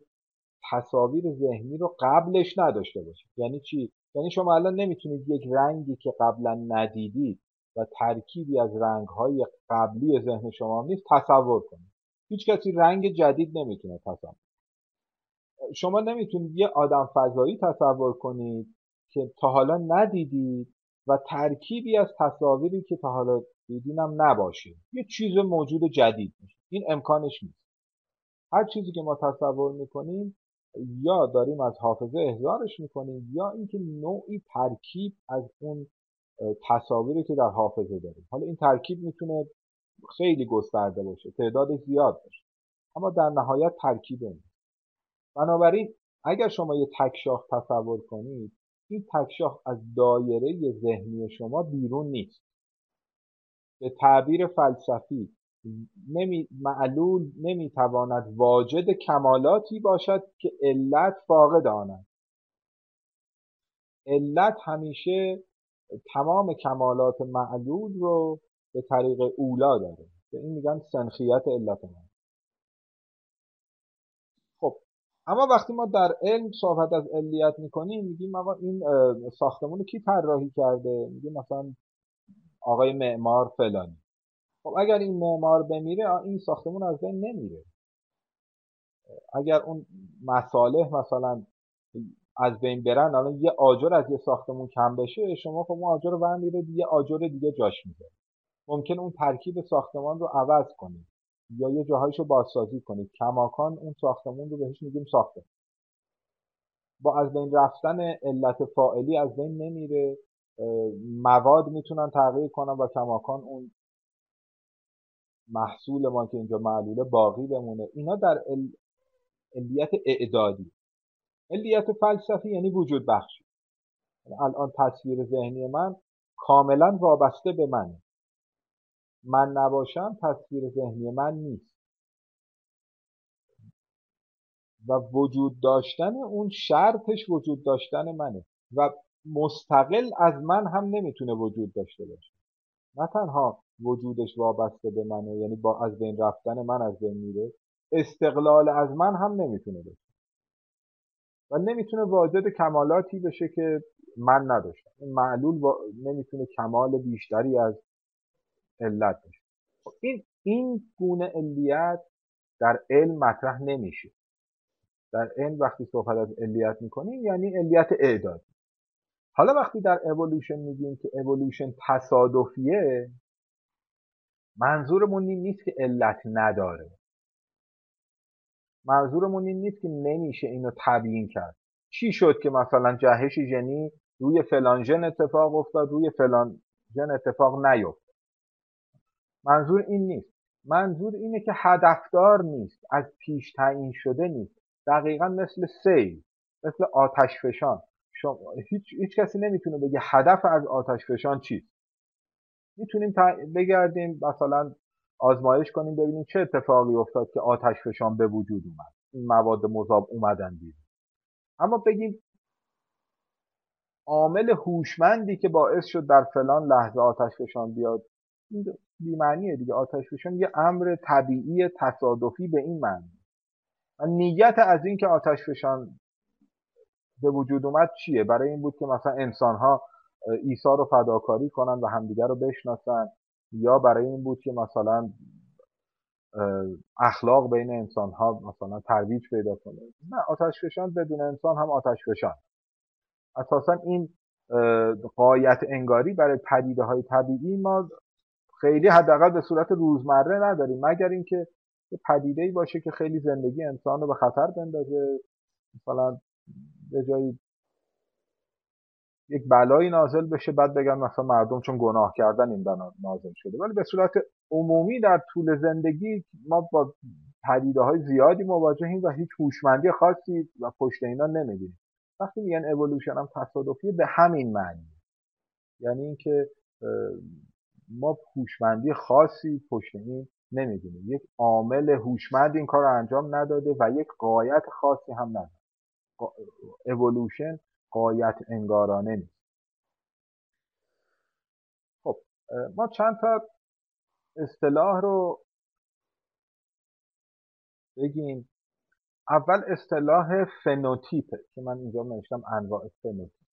B: تصاویر ذهنی رو قبلش نداشته باشید یعنی چی؟ یعنی شما الان نمی‌تونید یک رنگی که قبلا ندیدید و ترکیبی از رنگهای قبلی ذهن شما نیست تصور کنید. هیچ کسی رنگ جدید نمی‌تونه تصور شما نمی‌تونید یه آدم فضایی تصور کنید که تا حالا ندیدید و ترکیبی از تصاویری که تا حالا دیدینم نباشه یه چیز موجود جدید میشه. این امکانش نیست. هر چیزی که ما تصور می‌کنیم یا داریم از حافظه احضارش می‌کنیم یا اینکه نوعی ترکیب از اون تصاویری که در حافظه داریم. حالا این ترکیب می‌تونه خیلی گسترده باشه تعداد زیاد باشه اما در نهایت ترکیب نیست. بنابراین اگر شما یه تکشاخ تصور کنید این تکشاخ از دایره ذهنی شما بیرون نیست. به تعبیر فلسفی معلول نمی‌تواند واجد کمالاتی باشد که علت فاقد آن علت همیشه تمام کمالات معلول رو به طریق اولا داره. به این میگن سنخیت علت من خب اما وقتی ما در علم صحبت از علیت می‌کنیم میگیم آقا این ساختمون کی طراحی کرده؟ میگیم مثلا آقای معمار فلانی. خب اگر این معمار بمیره این ساختمون از بین نمیره. اگر اون مصالح مثلا از بین برن الان یه آجر از یه ساختمون کم بشه شما خب اون آجر رو میره یه آجر دیگه جاش میده. ممکن اون ترکیب ساختمان رو عوض کنید یا یه جاهایش رو بازسازی کنید. کماکان اون ساختمون رو بهش میگیم ساخته با از بین رفتن علت فائلی از بین نمیره. مواد می‌تونن تغییر کنن و کماکان اون محصول ما که اینجا معلوله باقی بمونه. اینا در علیت اعدادی. علیت فلسفی یعنی وجود بخشی الان تصویر ذهنی من کاملا وابسته به منه من نباشم تصویر ذهنی من نیست. و وجود داشتن اون شرطش وجود داشتن منه. و مستقل از من هم نمی‌تونه وجود داشته باشه. نه تنها وجودش وابسته به منه. یعنی با از بین رفتن من از بین میره. استقلال از من هم نمی‌تونه باشه. و نمی‌تونه واجد کمالاتی بشه که من نداشتم. این معلول نمی‌تونه کمال بیشتری از علت باشه. خب این این گونه علیت در علم مطرح نمیشه. در علم وقتی صحبت از علیت می‌کنیم یعنی علیت اعدادی حالا وقتی در اولوشن میگیم که اولوشن تصادفیه منظورمون این نیست که علت نداره. منظورمون این نیست که نمیشه اینو تبیین کرد. چی شد که مثلا جهش ژنی روی فلان ژن اتفاق افتاد روی فلان ژن اتفاق نیفتاد منظور این نیست. منظور اینه که هدفدار نیست از پیش تعیین شده نیست. دقیقا مثل سیل مثل آتش فشان شما هیچ, هیچ کسی نمی‌تونه بگه هدف از آتش فشان چیست. می‌تونیم بگردیم مثلا آزمایش کنیم ببینیم چه اتفاقی افتاد که آتش فشان به وجود اومد. این مواد مذاب اومدن بیرون. اما بگیم عامل هوشمندی که باعث شد در فلان لحظه آتش فشان بیاد این بیمعنیه دیگه. آتش فشان یه امر طبیعی تصادفی به این معنی. و نیت از این که آتش فشان به وجود اومد چیه؟ برای این بود که مثلا انسان ها عیسی رو فداکاری کنن و همدیگر رو بشناسن یا برای این بود که مثلا اخلاق بین انسان ها مثلا ترویج پیدا کنه. نه آتش فشان بدون انسان هم آتش فشان اساسا این قایت انگاری برای پدیده های طبیعی ما خیلی حداقل به صورت روزمره نداریم. مگر اینکه پدیده ای باشه که خیلی زندگی انسان رو به خطر بندازه مثلا به جایی یک بلایی نازل بشه بعد بگن مثلا مردم چون گناه کردن این بنا نازل شده. ولی به صورت عمومی در طول زندگی ما با پدیده های زیادی مواجهیم و هیچ هوشمندی خاصی و پشت اینا نمی‌بینیم. وقتی میگن اولوشن هم تصادفی به همین معنی. یعنی اینکه ما هوشمندی خاصی پشت این نمی‌دونیم یک عامل هوشمند این کار رو انجام نداده و یک قایت خاصی هم نداره. اولوشن قایت انگارانه نیست. خب ما چند تا اصطلاح رو بگیم. اول اصطلاح فنوتیپه که من اینجا نوشتم انواع فنوتیپ.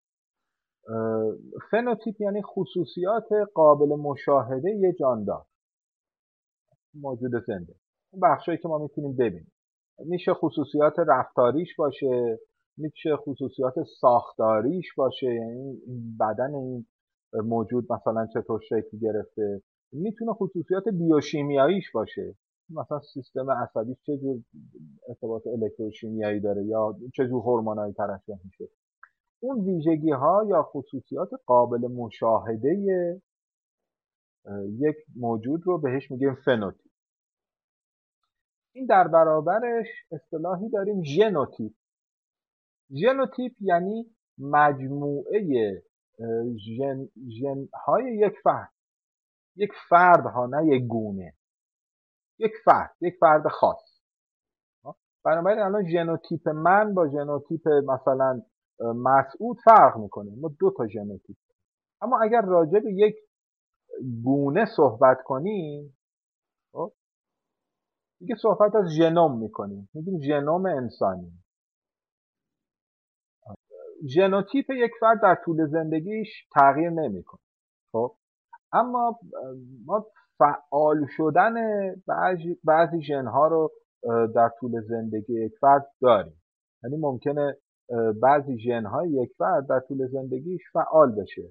B: فنوتیپ یعنی خصوصیات قابل مشاهده یه جاندار. موجود زنده. بخشایی که ما می‌تونیم ببینیم. میشه خصوصیات رفتاریش باشه میشه خصوصیات ساختاریش باشه یعنی بدن این موجود مثلا چطور شکل گرفته. می‌تونه خصوصیات بیوشیمیاییش باشه. مثلا سیستم عصبی چه جور ارتباط الکتروشیمیایی داره یا چه جور هورمونایی ترشح میشه. اون ویژگی ها یا خصوصیات قابل مشاهده یک موجود رو بهش میگیم فنوتیپ. این در برابرش اصطلاحی داریم ژنوتیپ. ژنوتیپ یعنی مجموعه ژن, ژن های یک فرد. یک فرد ها نه یک گونه. یک فرد یک فرد خاص. بنابراین الان ژنوتیپ من با ژنوتیپ مثلا مسعود فرق می‌کنه. ما دو تا ژنوتیپ. اما اگر راجع به یک گونه صحبت کنیم خب، دیگه صحبت از ژنوم می‌کنیم. میگیم ژنوم انسانی. ژنوتیپ یک فرد در طول زندگیش تغییر نمی‌کنه. خب؟ اما ما فعال شدن بعضی بعضی ژنها رو در طول زندگی یک فرد داریم. یعنی ممکنه بعضی ژنهای یک فرد در طول زندگیش فعال بشه.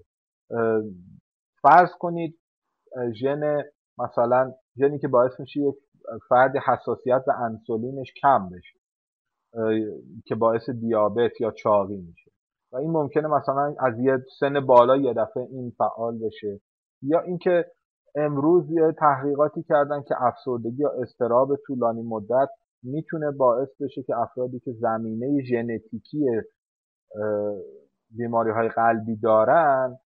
B: فرض کنید ژن مثلا ژنی که باعث میشه یک فرد حساسیت به انسولینش کم بشه. که باعث دیابت یا چاقی میشه. و این ممکنه مثلا از یه سن بالا یه دفعه این فعال بشه. یا اینکه امروز یه تحقیقاتی کردن که افسردگی یا استراب طولانی مدت می‌تونه باعث بشه که افرادی که زمینه ژنتیکی بیماری های قلبی دارن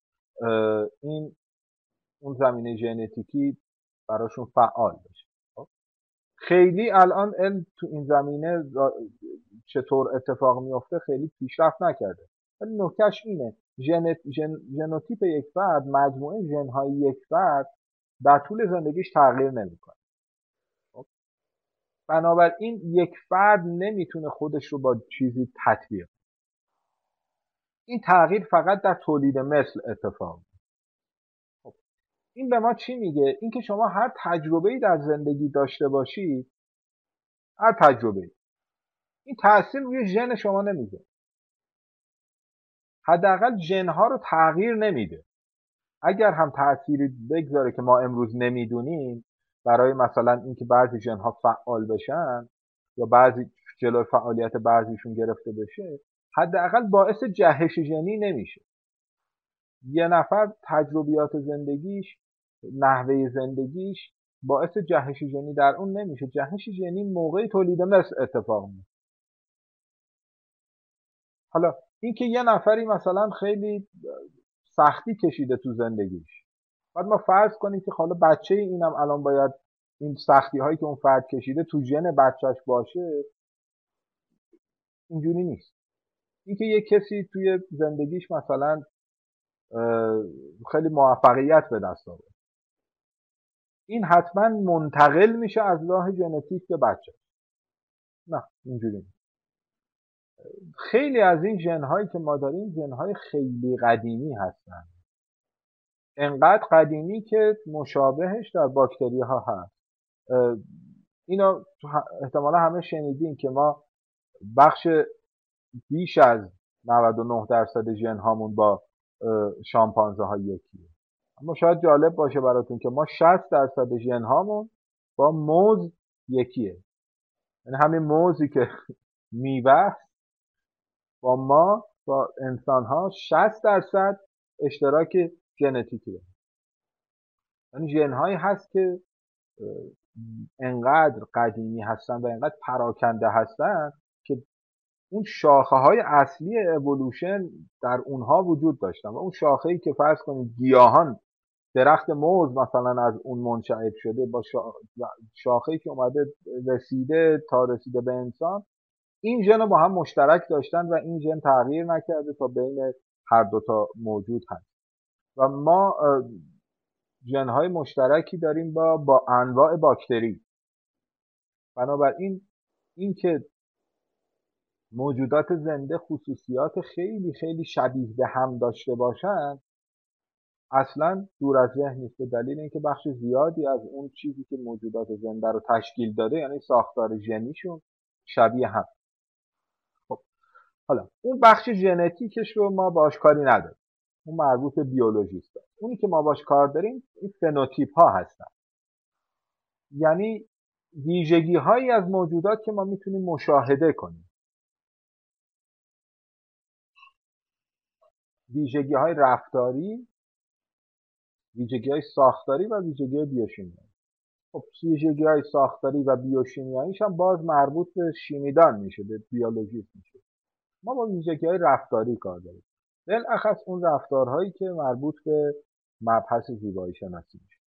B: این اون زمینه ژنتیکی براشون فعال بشه. خب؟ خیلی الان علم تو این زمینه چطور اتفاق میفته خیلی پیشرفت نکرده. ولی نکتهش اینه. ژنوتیپ یک فرد مجموعه ژنهای یک فرد در طول زندگیش تغییر نمی‌کنه. خب؟ بنابراین یک فرد نمی‌تونه خودش رو با چیزی تطبیق این تغییر فقط در تولید مثل اتفاق خب این به ما چی میگه؟ اینکه شما هر تجربه در زندگی داشته باشید هر تجربه این تاثیر روی ژن شما نمیده حداقل ژنها رو تغییر نمیده. اگر هم تأثیری بگذاره که ما امروز نمی‌دونیم برای مثلا اینکه بعضی ژنها فعال بشن یا بعضی جلوی فعالیت بعضیشون گرفته بشه حداقل باعث جهش ژنی نمیشه. یه نفر تجربیات زندگیش نحوه زندگیش باعث جهش ژنی در اون نمیشه. جهش ژنی موقع تولید مثل اتفاق میفته حالا اینکه یه نفری مثلا خیلی سختی کشیده تو زندگیش. بعد ما فرض کنیم که حالا بچه اینم الان باید این سختی هایی که اون فرد کشیده تو ژن بچهش باشه اینجوری نیست. اینکه یه کسی توی زندگیش مثلا خیلی موفقیت به دست آورد. این حتما منتقل میشه از راه ژنتیک به بچه. نه اینجوری نیست. خیلی از این ژنهایی که ما داریم ژنهای خیلی قدیمی هستن. انقدر قدیمی که مشابهش در باکتری ها هست اینو احتمالا همه شنیدین که ما بخش بیش از 99 درصد ژن هامون با شامپانزه ها یکیه. اما شاید جالب باشه براتون که ما 60 درصد ژن هامون با موز یکیه. یعنی همین موزی که میوه با ما با انسان ها 60 درصد اشتراک ژنتیکی داره. یعنی ژن هایی هست که انقدر قدیمی هستن و انقدر پراکنده هستن که اون شاخه های اصلی اولوشن در اونها وجود داشتن و اون شاخه ای که فرض کنید گیاهان درخت موز مثلا از اون منشعب شده با شاخه ای که اومده رسیده تا رسیده به انسان این ژن با هم مشترک داشتن و این ژن تغییر نکرده تا بین هر دوتا موجود هست. و ما ژنهای مشترکی داریم با با انواع باکتری. بنابراین اینکه موجودات زنده خصوصیات خیلی خیلی شبیه به هم داشته باشند اصلا دور از ذهن نیست. به دلیل اینکه بخش زیادی از اون چیزی که موجودات زنده رو تشکیل داده یعنی ساختار ژنیشون شبیه هم. حالا اون بخش ژنتیکش رو ما باش کاری نداریم. اون مربوط به بیولوژیست اونی که ما باش کار داریم این فنوتیپ ها هستن. یعنی ویژگی هایی از موجودات که ما می‌تونیم مشاهده کنیم. ویژگی های رفتاری ویژگی های ساختاری و ویژگی های بیوشیمیایی. خب ویژگی های ساختاری و بیوشیمیاییش هم باز مربوط به شیمیدان میشه به بیولوژیست میشه. ما با ویژگی های رفتاری کار داریم. بالاخص اون رفتارهایی که مربوط به مبحث زیبایی شناسی میشه.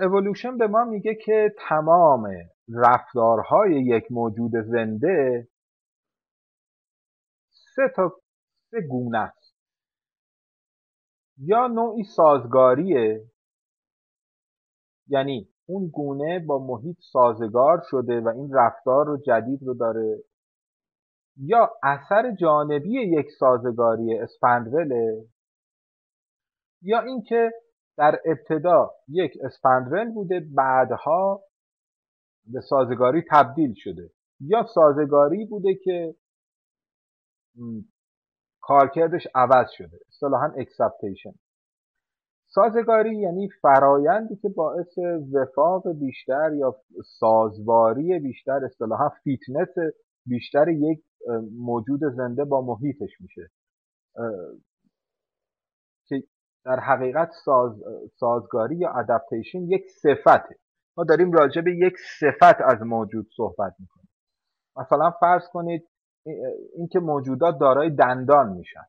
B: اولوشن به ما میگه که تمام رفتارهای یک موجود زنده سه تا سه گونه است. یا نوعی سازگاریه یعنی اون گونه با محیط سازگار شده و این رفتار رو جدید رو داره. یا اثر جانبی یک سازگاری spandrel ه یا اینکه در ابتدا یک spandrel بوده بعدها به سازگاری تبدیل شده. یا سازگاری بوده که کارکردش عوض شده. اصطلاحا exaptation سازگاری یعنی فرایندی که باعث وفاق بیشتر یا سازواری بیشتر اصطلاحا فیتنس بیشتر یک موجود زنده با محیطش میشه. که در حقیقت ساز، سازگاری یا adaptation یک صفته. ما داریم راجع به یک صفت از موجود صحبت می‌کنیم. مثلا فرض کنید اینکه موجودات دارای دندان میشن.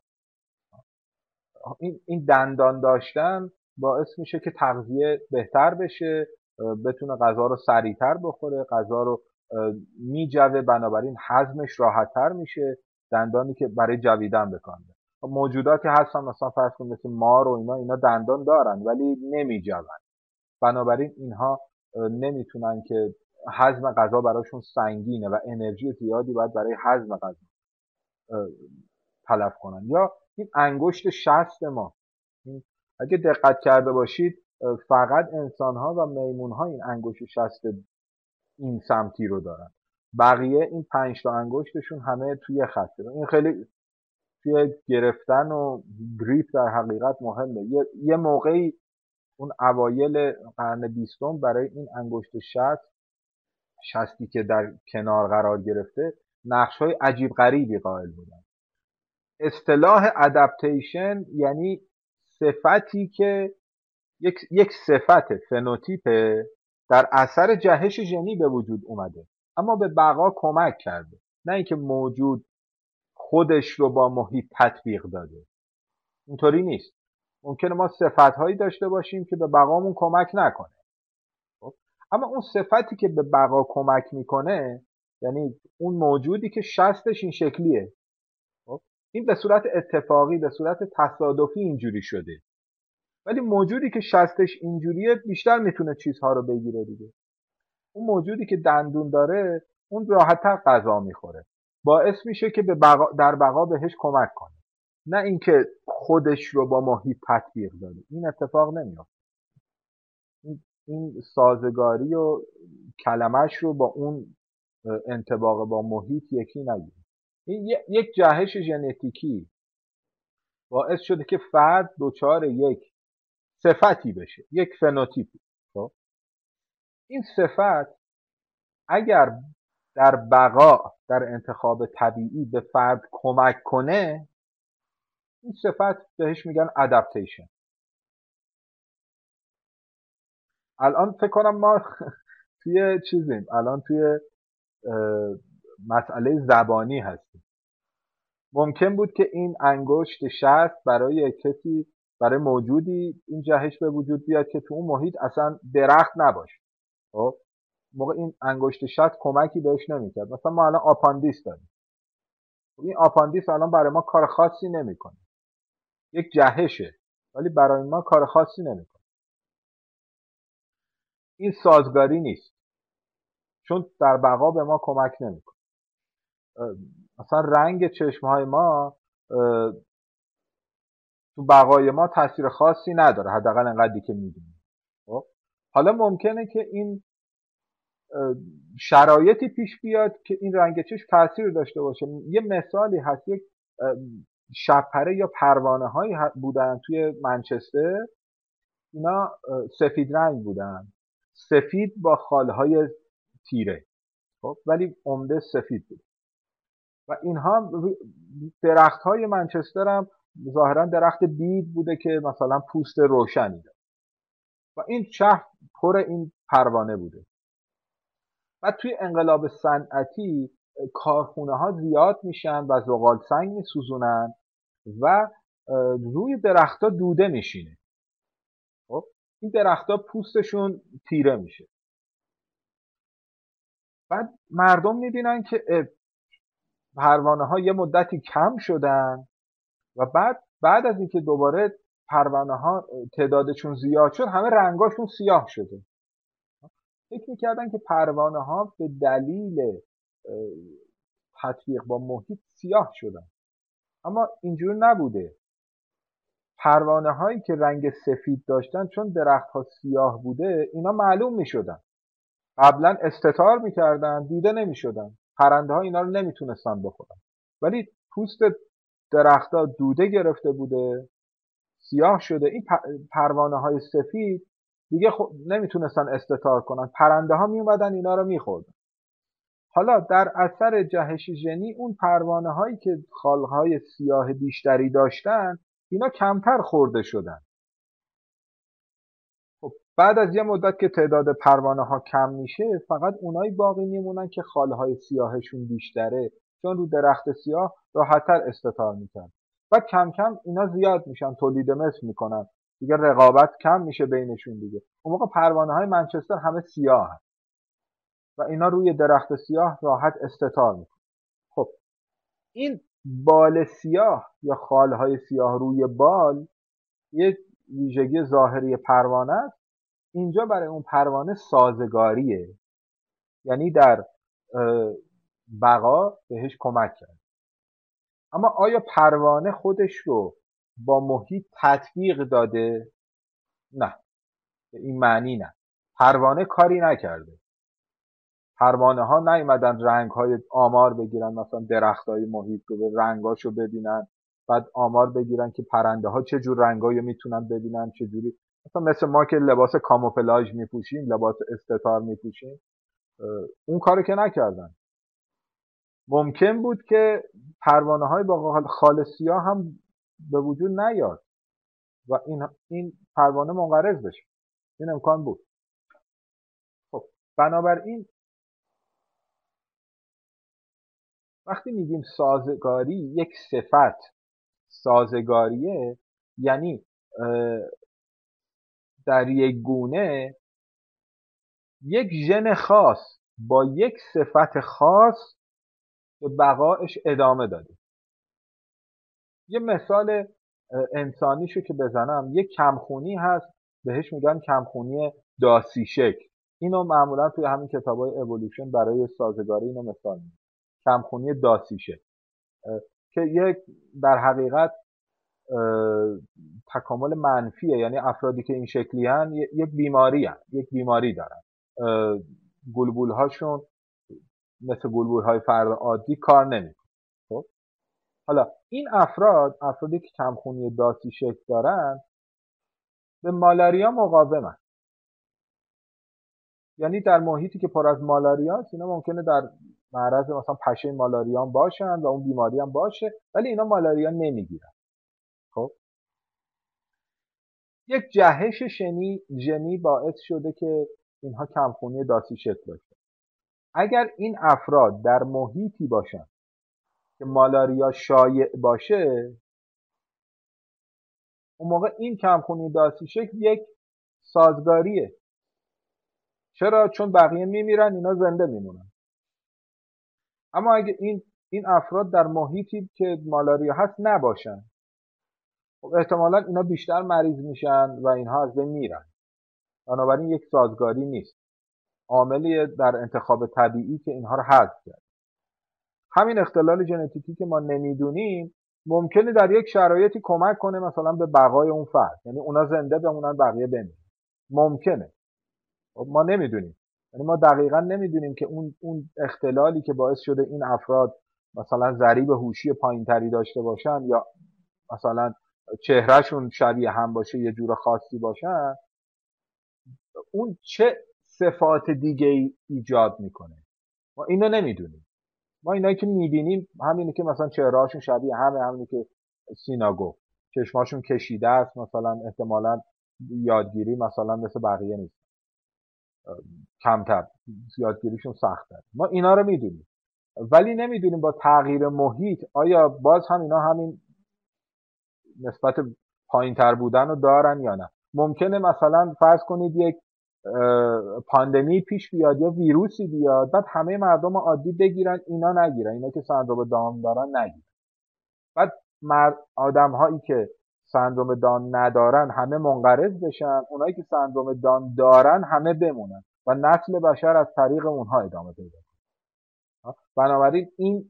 B: این, دندان داشتن باعث میشه که تغذیه بهتر بشه بتونه غذا رو سریعتر بخوره غذا رو میجوه بنابراین حزمش راحتتر میشه دندانی که برای جویدن بکنه خب موجوداتی هستن مثلا فرض کنید مثل مار و اینا اینا دندان دارن ولی نمیجون بنابراین اینها نمی‌تونن که حزم غذا براشون سنگینه و انرژی زیادی باید برای حزم غذا تلف کنن. یا این انگشت شست ما. اگه دقت کرده باشید فقط انسان ها و میمون ها این انگشت شست این سمتی رو دارن. بقیه این پنج تا انگشتشون همه توی خطه این خیلی توی گرفتن و گریپ در حقیقت مهمه. یه, موقعی اون اوایل قرن بیستم برای این انگشت شست شستی که در کنار قرار گرفته نقش های عجیب غریبی قائل بودن. اصطلاح ادپتیشن یعنی صفتی که یک, یک صفت فنوتیپه در اثر جهش ژنی به وجود اومده اما به بقا کمک کرده نه اینکه موجود خودش رو با محیط تطبیق داده اینطوری نیست ممکنه ما صفت هایی داشته باشیم که به بقامون کمک نکنه خب؟ اما اون صفتی که به بقا کمک می‌کنه یعنی اون موجودی که شستش این شکلیه؟ این به صورت اتفاقی به صورت تصادفی اینجوری شده. ولی موجودی که شستش اینجوریه بیشتر می‌تونه چیزها رو بگیره دیگه. اون موجودی که دندون داره اون راحتتر غذا می‌خوره. باعث میشه که به بقا در بقا بهش کمک کنه. نه اینکه خودش رو با محیط تطبیق داره. این اتفاق نمیافته. این سازگاری و کلمش رو با اون انتباق با محیط یکی نگیره این یک جهش ژنتیکی باعث شده که فرد دچار یک صفتی بشه یک فنوتیپی خب؟ این صفت اگر در بقا در انتخاب طبیعی به فرد کمک کنه این صفت بهش میگن ادپتیشن الان فکر کنم ما توی چیزیم الان توی مسئله زبانی هستیم. ممکن بود که این انگشت شست برای کسی برای موجودی این جهش به وجود بیاد که تو اون محیط اصلا درخت نباشه. خب؟ موقع این انگشت شست کمکی بهش نمی‌کرد. مثلا ما الان آپاندیس داریم. این آپاندیس الان برای ما کار خاصی نمی‌کنه. یک جهشه ولی برای ما کار خاصی نمی‌کنه. این سازگاری نیست. چون در بقا به ما کمک نمی‌کنه. مثلا رنگ چشم های ما تو بقای ما تاثیر خاصی نداره حداقل انقدری که می‌دونیم. خب؟ حالا ممکنه که این شرایطی پیش بیاد که این رنگ چشم تاثیر داشته باشه. یه مثالی هست یک شبپره یا پروانه هایی بودن توی منچستر. اینا سفید رنگ بودن. سفید با خالهای تیره. خب؟ ولی عمده سفید بود. و اینها درخت های منچستر هم ظاهرا درخت بید بوده که مثلا پوست روشنی داره. و این شهر پر این پروانه بوده. و توی انقلاب صنعتی کارخونه ها زیاد میشن و زغال سنگ میسوزونن و روی درختها دوده میشینه. خب این درختها پوستشون تیره میشه. بعد مردم می‌بینن که پروانه ها یه مدتی کم شدن و بعد بعد از اینکه دوباره پروانه ها تعدادشون زیاد شد همه رنگاشون سیاه شده. فکر می‌کردن که پروانه ها به دلیل تطبیق با محیط سیاه شدن. اما اینجور نبوده. پروانه هایی که رنگ سفید داشتن چون درخت ها سیاه بوده اینا معلوم می شدن قبلا استتار می‌کردن دیده نمی شدن پرنده ها اینا رو نمی‌تونستن بخورن. ولی پوست درختها دوده گرفته بوده سیاه شده این پروانه های سفید دیگه خب نمی‌تونستن استتار کنن. پرنده ها میومدن اینا رو میخوردن. حالا در اثر جهش ژنی اون پروانه هایی که خالهای سیاه بیشتری داشتن اینا کمتر خورده شدن. بعد از یه مدت که تعداد پروانه ها کم میشه فقط اونایی باقی میمونن که خالهای سیاهشون بیشتره. چون رو درخت سیاه راحتتر استتار میکن و کم کم اینا زیاد میشن تولید مثل می‌کنن. دیگه رقابت کم میشه بینشون دیگه. اون موقع پروانه های منچستر همه سیاه هست و اینا روی درخت سیاه راحت استتار می‌کنن. خب این بال سیاه یا خالهای سیاه روی بال یک ویژگی ظاهری پروانه است. اینجا برای اون پروانه سازگاریه. یعنی در بقا بهش کمک کرد. اما آیا پروانه خودش رو با محیط تطبیق داده؟ نه. به این معنی نه. پروانه کاری نکرده. پروانه ها نیومدن رنگ های آمار بگیرن مثلا درخت های محیط رو به رنگاشو ببینن بعد آمار بگیرن که پرنده ها چه جور رنگایی می‌تونن ببینن چه جوری مثلا مثل ما که لباس کاموفلاژ میپوشیم لباس استتار میپوشیم اون کارو که نکردن. ممکن بود که پروانه های با خال سیاه هم به وجود نیاد و این, این پروانه منقرض بشه. این امکان بود. خب بنابراین وقتی میگیم سازگاری یک صفت سازگاریه یعنی در یک گونه یک ژن خاص با یک صفت خاص به بقایش ادامه دادیم یه مثال انسانیشو که بزنم. یک کمخونی هست بهش میگن کمخونی داسی شکل اینو معمولا توی همین کتاب های اولوشن برای سازگاری اینو مثال میگن کمخونی داسی شکل که یک در حقیقت تکامل منفیه. یعنی افرادی که این شکلی هن یک بیماری هن. یک بیماری دارن. گلبول هاشون مثل گلبول های فرد عادی کار نمی‌کنه خب؟ حالا این افراد افرادی که کمخونی داسی شکل دارن به مالاریا مقاومن. یعنی در محیطی که پر از مالاریا اینا ممکنه در معرض مثلا پشه مالاریا باشن و اون بیماری هم باشه ولی اینا مالاریا نمی‌گیرن خب یک جهش شنی ژنی باعث شده که اینها کمخونی داسی شکل داشته اگر این افراد در محیطی باشن که مالاریا شایع باشه اون موقع این کمخونی داسی شکل یک سازگاریه. چرا؟ چون بقیه میمیرن اینا زنده میمونن. اما اگه این این افراد در محیطی که مالاریا هست نباشن خب احتمالا اینا بیشتر مریض میشن و اینها از بین میرن. بنابراین یک سازگاری نیست. عاملی در انتخاب طبیعی که اینها رو حذف کرد. همین اختلال ژنتیکی که ما نمی‌دونیم ممکنه در یک شرایطی کمک کنه مثلا به بقای اون فرد. یعنی اونا زنده بمونن بقیه بمیرن ممکنه. خب ما نمی‌دونیم. یعنی ما دقیقا نمی‌دونیم که اون اون اختلالی که باعث شده این افراد مثلا ضریب هوشی پایینتری داشته باشن یا مثلا چهرهشون شبیه هم باشه یه جور خاصی باشن اون چه صفات دیگه ای ایجاد می‌کنه؟ ما اینو نمی‌دونیم. ما اینایی که می‌بینیم همینی که مثلا چهرهاشون شبیه همه همینی که سینا گفت. چشماشون کشیده است مثلا احتمالا یادگیری مثلا مثل بقیه نیست. کمتر یادگیریشون سختتر ما اینا رو می‌دونیم. ولی نمی‌دونیم با تغییر محیط آیا باز هم اینا همین نسبت پایین تر بودن رو دارن یا نه. ممکنه مثلا فرض کنید یک پاندمی پیش بیاد یا ویروسی بیاد بعد همه مردم عادی بگیرن اینا نگیرن. اینا که سندروم دام دارن نگیرن. بعد آدم هایی که سندروم دان ندارن همه منقرض بشن. اونایی که سندروم دان دارن همه بمونن. و نسل بشر از طریق اونها ادامه پیدا کنه. بنابراین این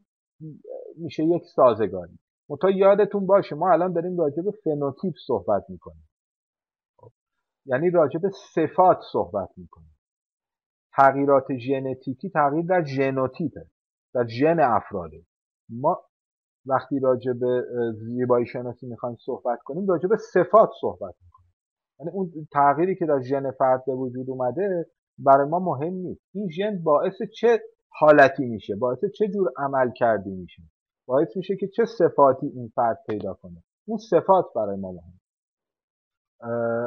B: میشه یک سازگاری. تا یادتون باشه ما الان داریم راجع به فنوتیپ صحبت می‌کنیم. یعنی راجع به صفات صحبت می‌کنیم. تغییرات ژنتیکی تغییر در ژنوتیپه در ژن افراده. ما وقتی راجع به زیبایی شناسی می‌خوایم صحبت کنیم راجع به صفات صحبت می‌کنیم. یعنی اون تغییری که در ژن فرد به وجود اومده برای ما مهم نیست. این ژن باعث چه حالتی میشه؟ باعث چه جور عمل کردی میشه؟ باعث میشه که چه صفاتی این فرد پیدا کنه. اون صفات برای ما مهم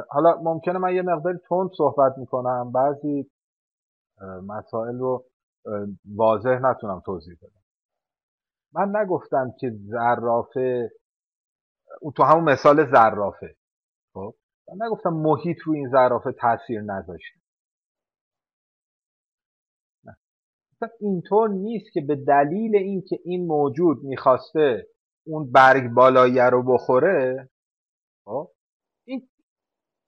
B: حالا ممکنه من یه مقداری تند صحبت می‌کنم. بعضی مسائل رو واضح نتونم توضیح بدم. من نگفتم که زرافه تو همون مثال زرافه خب؟ من نگفتم محیط روی این زرافه تاثیر نذاشته. اینطور نیست که به دلیل اینکه این موجود می‌خواسته اون برگ بالاییه رو بخوره خب؟ این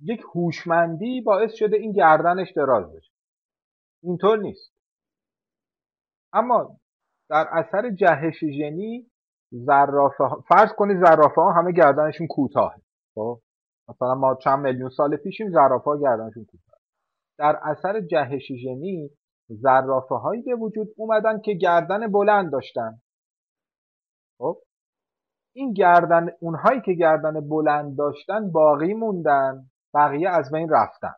B: یک هوشمندی باعث شده این گردنش دراز بشه. اینطور نیست. اما در اثر جهش ژنی زرافه ها فرض کنید زرافه ها همه گردنشون کوتاهه خب؟ مثلا ما چند میلیون سال پیشیم زرافه ها گردنشون کوتاه در اثر جهش ژنی زرافه هایی به وجود اومدن که گردن بلند داشتن. خب؟ این گردن اونهایی که گردن بلند داشتن باقی موندن بقیه از بین رفتن.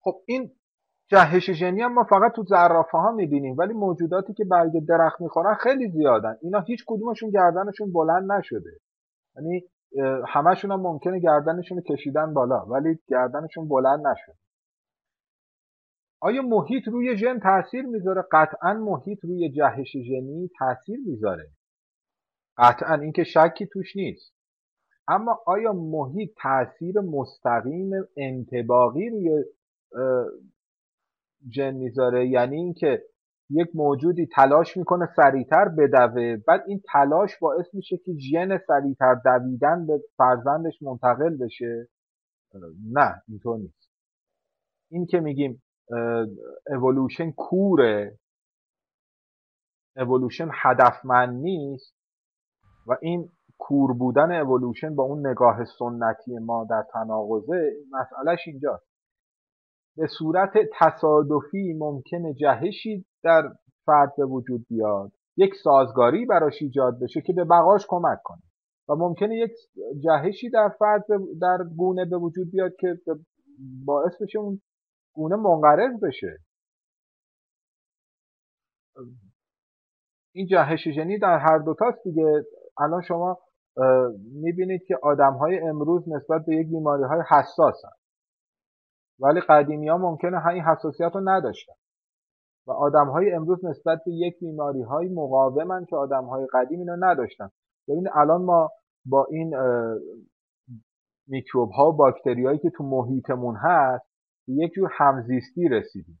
B: خب این جهش ژنی هم ما فقط تو زرافه ها می‌بینیم ولی موجوداتی که برگ درخت می‌خورن خیلی زیادن. اینا هیچ کدومشون گردنشون بلند نشده. یعنی همشون هم ممکنه گردنشون کشیدن بالا ولی گردنشون بلند نشده. آیا محیط روی ژن تاثیر می‌ذاره؟ قطعا محیط روی جهش ژنی تاثیر می‌ذاره. قطعا اینکه شکی توش نیست. اما آیا محیط تاثیر مستقیم انتباقی روی ژن می‌ذاره؟ یعنی اینکه یک موجودی تلاش می‌کنه سریعتر بدوه بعد این تلاش باعث میشه که ژن سریعتر دویدن به فرزندش منتقل بشه؟ نه اینطور نیست. این که میگیم اولوشن کوره. اولوشن هدفمند نیست. و این کور بودن اولوشن با اون نگاه سنتی ما در تناقضه مسئلهش اینجاست. به صورت تصادفی ممکنه جهشی در فرد به وجود بیاد. یک سازگاری براش ایجاد بشه که به بقاش کمک کنه. و ممکنه یک جهشی در فرد در گونه به وجود بیاد که باعث بشه اون گونه منقرض بشه. این جهش ژنی در هر دوتاست دیگه. الان شما می‌بینید که آدم های امروز نسبت به یک بیماری های حساس ولی قدیمی ها ممکنه این حساسیت رو نداشتن. و آدم های امروز نسبت به یک بیماری های مقاومن که آدم های قدیم اینو نداشتن. ببینید الان ما با این میکروب ها و باکتری هایی که تو محیطمون هست به یک جور همزیستی رسیدیم.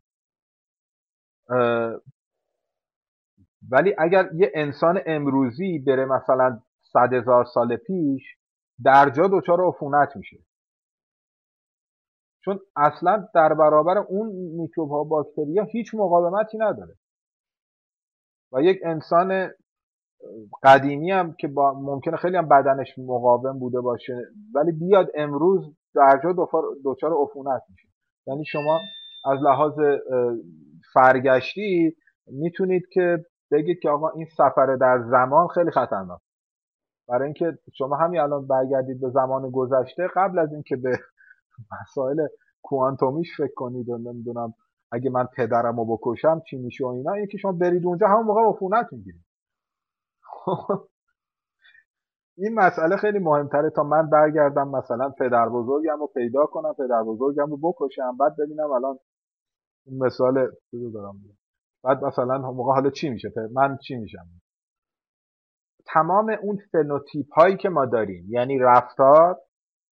B: ولی اگر یه انسان امروزی بره مثلا صد هزار سال پیش در جا دچار عفونت میشه. چون اصلا در برابر اون میکروب ها هیچ مقاومتی نداره. و یک انسان قدیمی هم که با ممکنه خیلی هم بدنش مقاوم بوده باشه ولی بیاد امروز در جا دچار عفونت میشه. یعنی شما از لحاظ فرگشتی می‌تونید که بگید که آقا این سفر در زمان خیلی خطرناک. برای اینکه شما همین الان برگردید به زمان گذشته قبل از اینکه به مسائل کوانتومیش فکر کنید و نمی‌دونم اگه من پدرم رو بکشم چی میشه و اینا یکی شما برید اونجا همون موقع عفونت می‌گیرید. این مسئله خیلی مهمتره تا من برگردم مثلا پدر بزرگم رو پیدا کنم پدر بزرگم رو بکشم بعد ببینم الان این مثال دارم بعد مثلا موقع حالا چی میشه؟ من چی میشم؟ تمام اون فنوتیپ هایی که ما داریم یعنی رفتار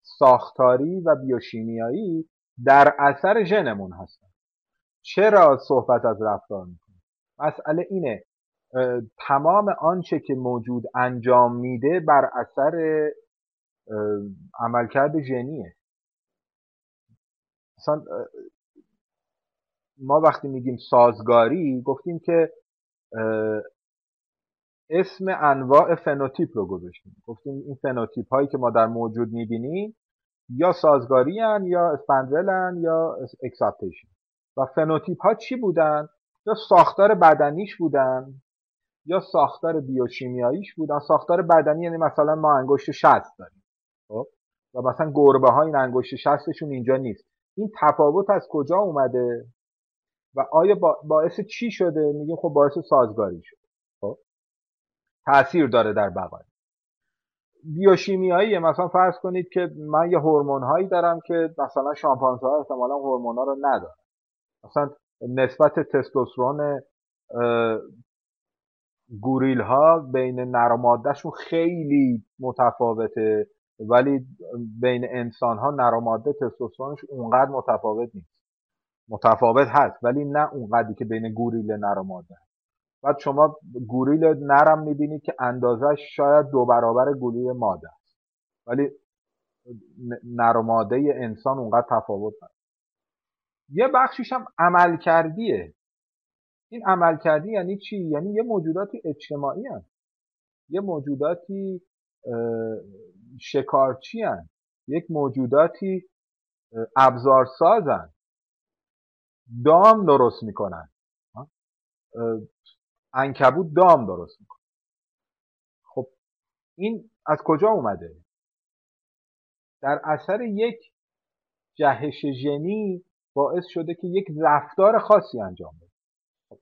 B: ساختاری و بیوشیمیایی در اثر ژنمون هستن. چرا صحبت از رفتار می‌کنیم؟ مسئله اینه تمام آنچه که موجود انجام میده بر اثر عملکرد ژنیه. مثلا ما وقتی میگیم سازگاری گفتیم که اسم انواع فنوتیپ رو گذاشتیم. گفتیم این فنوتیپ هایی که ما در موجود می‌بینیم یا سازگاری هن یا spandrel هن یا exaptation. و فنوتیپ ها چی بودن؟ یا ساختار بدنیش بودن. یا ساختار بیوشیمیاییش بودن. ساختار بدنی یعنی مثلا ما انگشت شست داریم خب؟ و مثلا گربه ها این انگشت شستشون اینجا نیست. این تفاوت از کجا اومده؟ و آیا باعث چی شده؟ میگیم خب باعث سازگاری شد خب؟ تاثیر داره در بقای. بیوشیمیایی مثلا فرض کنید که من یه هورمون هایی دارم که مثلا شامپانزه ها احتمالا هورمون ها رو ندارن. مثلا نسبت تستوسترون گوریل ها بین نر مادهشون خیلی متفاوته ولی بین انسان ها نر و ماده تستوسترونش اونقدر متفاوت نیست. متفاوت هست ولی نه اونقدری که بین گوریل نر و ماده بعد شما گوریل نرم می‌بینید که اندازش شاید دو برابر گوریل ماده است. ولی نر ماده انسان اونقدر تفاوت هست یه بخشیش هم عمل کردیه این عمل کردی یعنی چی؟ یعنی یه موجوداتی اجتماعی هن. یه موجوداتی شکارچی هن. یک موجوداتی ابزارسازن دام درست می‌کنن انکبوت دام درست می‌کنه خب این از کجا اومده در اثر یک جهش ژنی باعث شده که یک رفتار خاصی انجام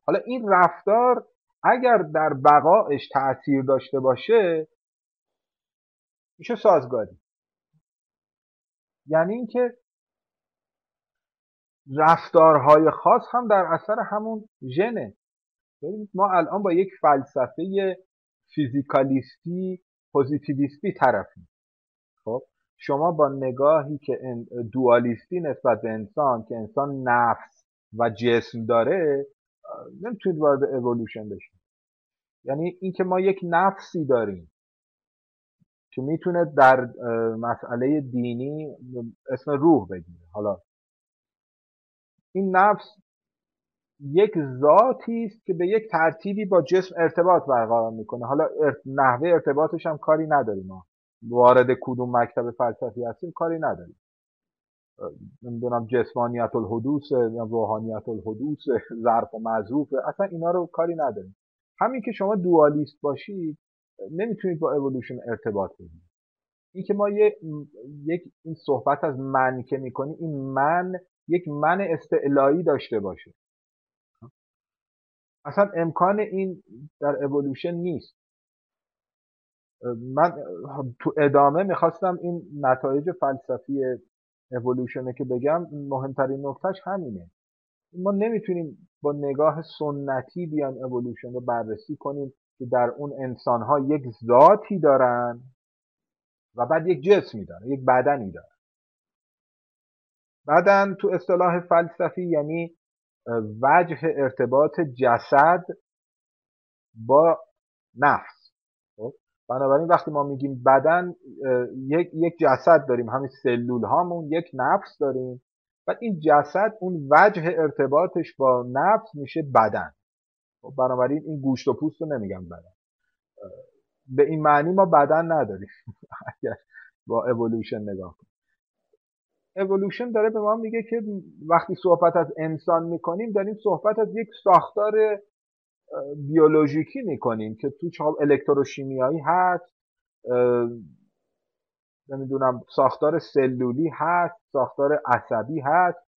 B: حالا این رفتار اگر در بقایش تاثیر داشته باشه میشه سازگاری. یعنی اینکه رفتارهای خاص هم در اثر همون ژنه. ما الان با یک فلسفه فیزیکالیستی پوزیتیویستی طرفیم. خب شما با نگاهی که دوالیستی نسبت به انسان که انسان نفس و جسم داره نمی‌تونید وارد اولوشن بشید. یعنی اینکه ما یک نفسی داریم که می‌تونه در مسئله دینی اسم روح بگیره. حالا این نفس یک ذاتی است که به یک ترتیبی با جسم ارتباط برقرار می‌کنه. حالا نحوه ارتباطش هم کاری نداریم. ما وارد کدوم مکتب فلسفی هستیم کاری نداریم. نمی‌دونم جسمانیت الحدوث روحانیت الحدوث ظرف و مظروف اصلا اینا رو کاری نداریم. همین که شما دوالیست باشید نمی‌تونید با اولوشن ارتباط بگیرید. این که ما یک این صحبت از من که می‌کنیم این من یک من استعلایی داشته باشه. اصلا امکان این در اولوشن نیست. من تو ادامه می‌خواستم این نتایج فلسفی اولوشنه که بگم مهمترین نکتهش همینه ما نمی‌تونیم با نگاه سنتی بیان اولوشن رو بررسی کنیم که در اون انسان ها یک ذاتی دارن و بعد یک جسمی دارن یک بدنی دارن بدن تو اصطلاح فلسفی یعنی وجه ارتباط جسد با نفس؟ بنابراین وقتی ما میگیم بدن یک, یک جسد داریم همین سلول هامون یک نفس داریم. و این جسد اون وجه ارتباطش با نفس میشه بدن. خب بنابراین این گوشت و پوست رو نمیگم بدن. به این معنی ما بدن نداریم. اگر با اولوشن نگاه کنیم. اولوشن داره به ما میگه که وقتی صحبت از انسان می‌کنیم داریم صحبت از یک ساختار بیولوژیکی می‌کنیم که تو چه الکتروشیمیایی هست نمی‌دونم ساختار سلولی هست ساختار عصبی هست.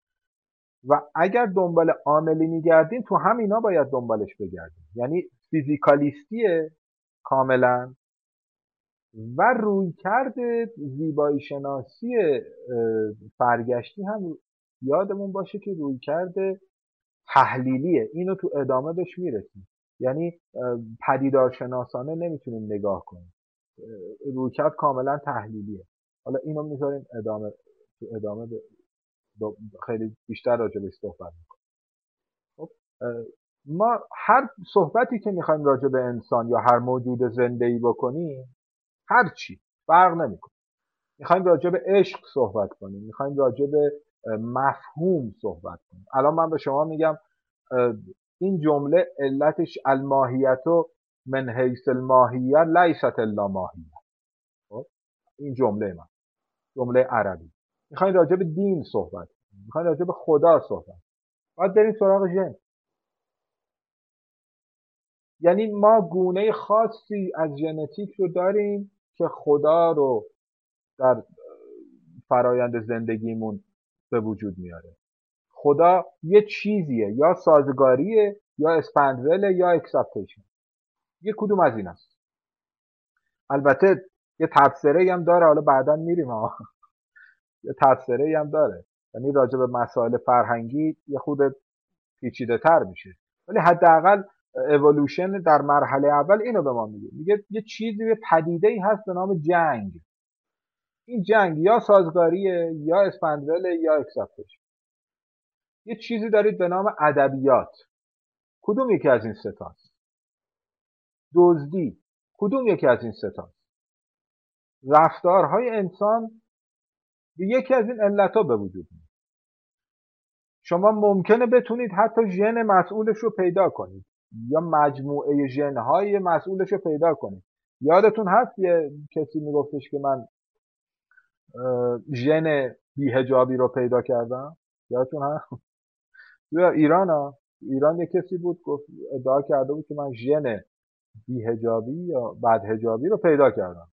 B: و اگر دنبال عاملی میگردیم تو همینا باید دنبالش بگردیم. یعنی فیزیکالیستیه کاملا. و روی کرده زیبایی شناسی فرگشتی هم یادمون باشه که روی کرده تحلیلیه. اینو تو ادامه بهش می‌رسیم. یعنی پدیدارشناسانه نمی‌تونیم نگاه کنیم. رویکرد کاملا تحلیلیه. حالا اینو می‌ذاریم ادامه تو ادامه خیلی بیشتر راجبش صحبت می‌کنیم. خب ما هر صحبتی که می‌خوایم راجع به انسان یا هر موجود زنده ای بکنیم هر چی فرق نمی‌کنه. می‌خوایم راجع به عشق صحبت کنیم. می‌خوایم راجع به مفهوم صحبت کنیم. الان من به شما میگم این جمله علتش الماهیت و من حیث الماهیه لیست الا ماهیه. خب؟ این جمله من. جمله عربی. می‌خوایم راجع به دین صحبت کنیم. می‌خوایم راجع به خدا صحبت باید بریم سراغ ژن. یعنی ما گونه خاصی از ژنتیک رو داریم که خدا رو در فرایند زندگیمون به وجود میاره. خدا یه چیزیه یا سازگاریه یا spandrel ه یا exaptation. یه کدوم از این است البته یه تبصره هم داره حالا بعدا میریم ها یه تبصره هم داره. یعنی راجع به مسائل فرهنگی یه خود پیچیده تر میشه. ولی حداقل اولوشن در مرحله اول اینو به ما میگه. میگه یه چیزی یه پدیده ای هست به نام جنگ. این جنگ یا سازگاریه یا spandrel ه یا exaptation یه چیزی دارید به نام ادبیات. کدوم یکی از این ستاست دزدی. کدوم یکی از این ستاست رفتارهای انسان به یکی از این علتها به وجود میاد. شما ممکنه بتونید حتی ژن مسئولش رو پیدا کنید. یا مجموعه ژنهای مسئولش رو پیدا کنید. یادتون هست یه کسی میگفتش که من ژن بیهجابی رو پیدا کردم. یادتون هست؟ ایران ها. ایران یه کسی بود گفت ادعا کرده بود که من ژن بیهجابی یا بدهجابی رو پیدا کردم.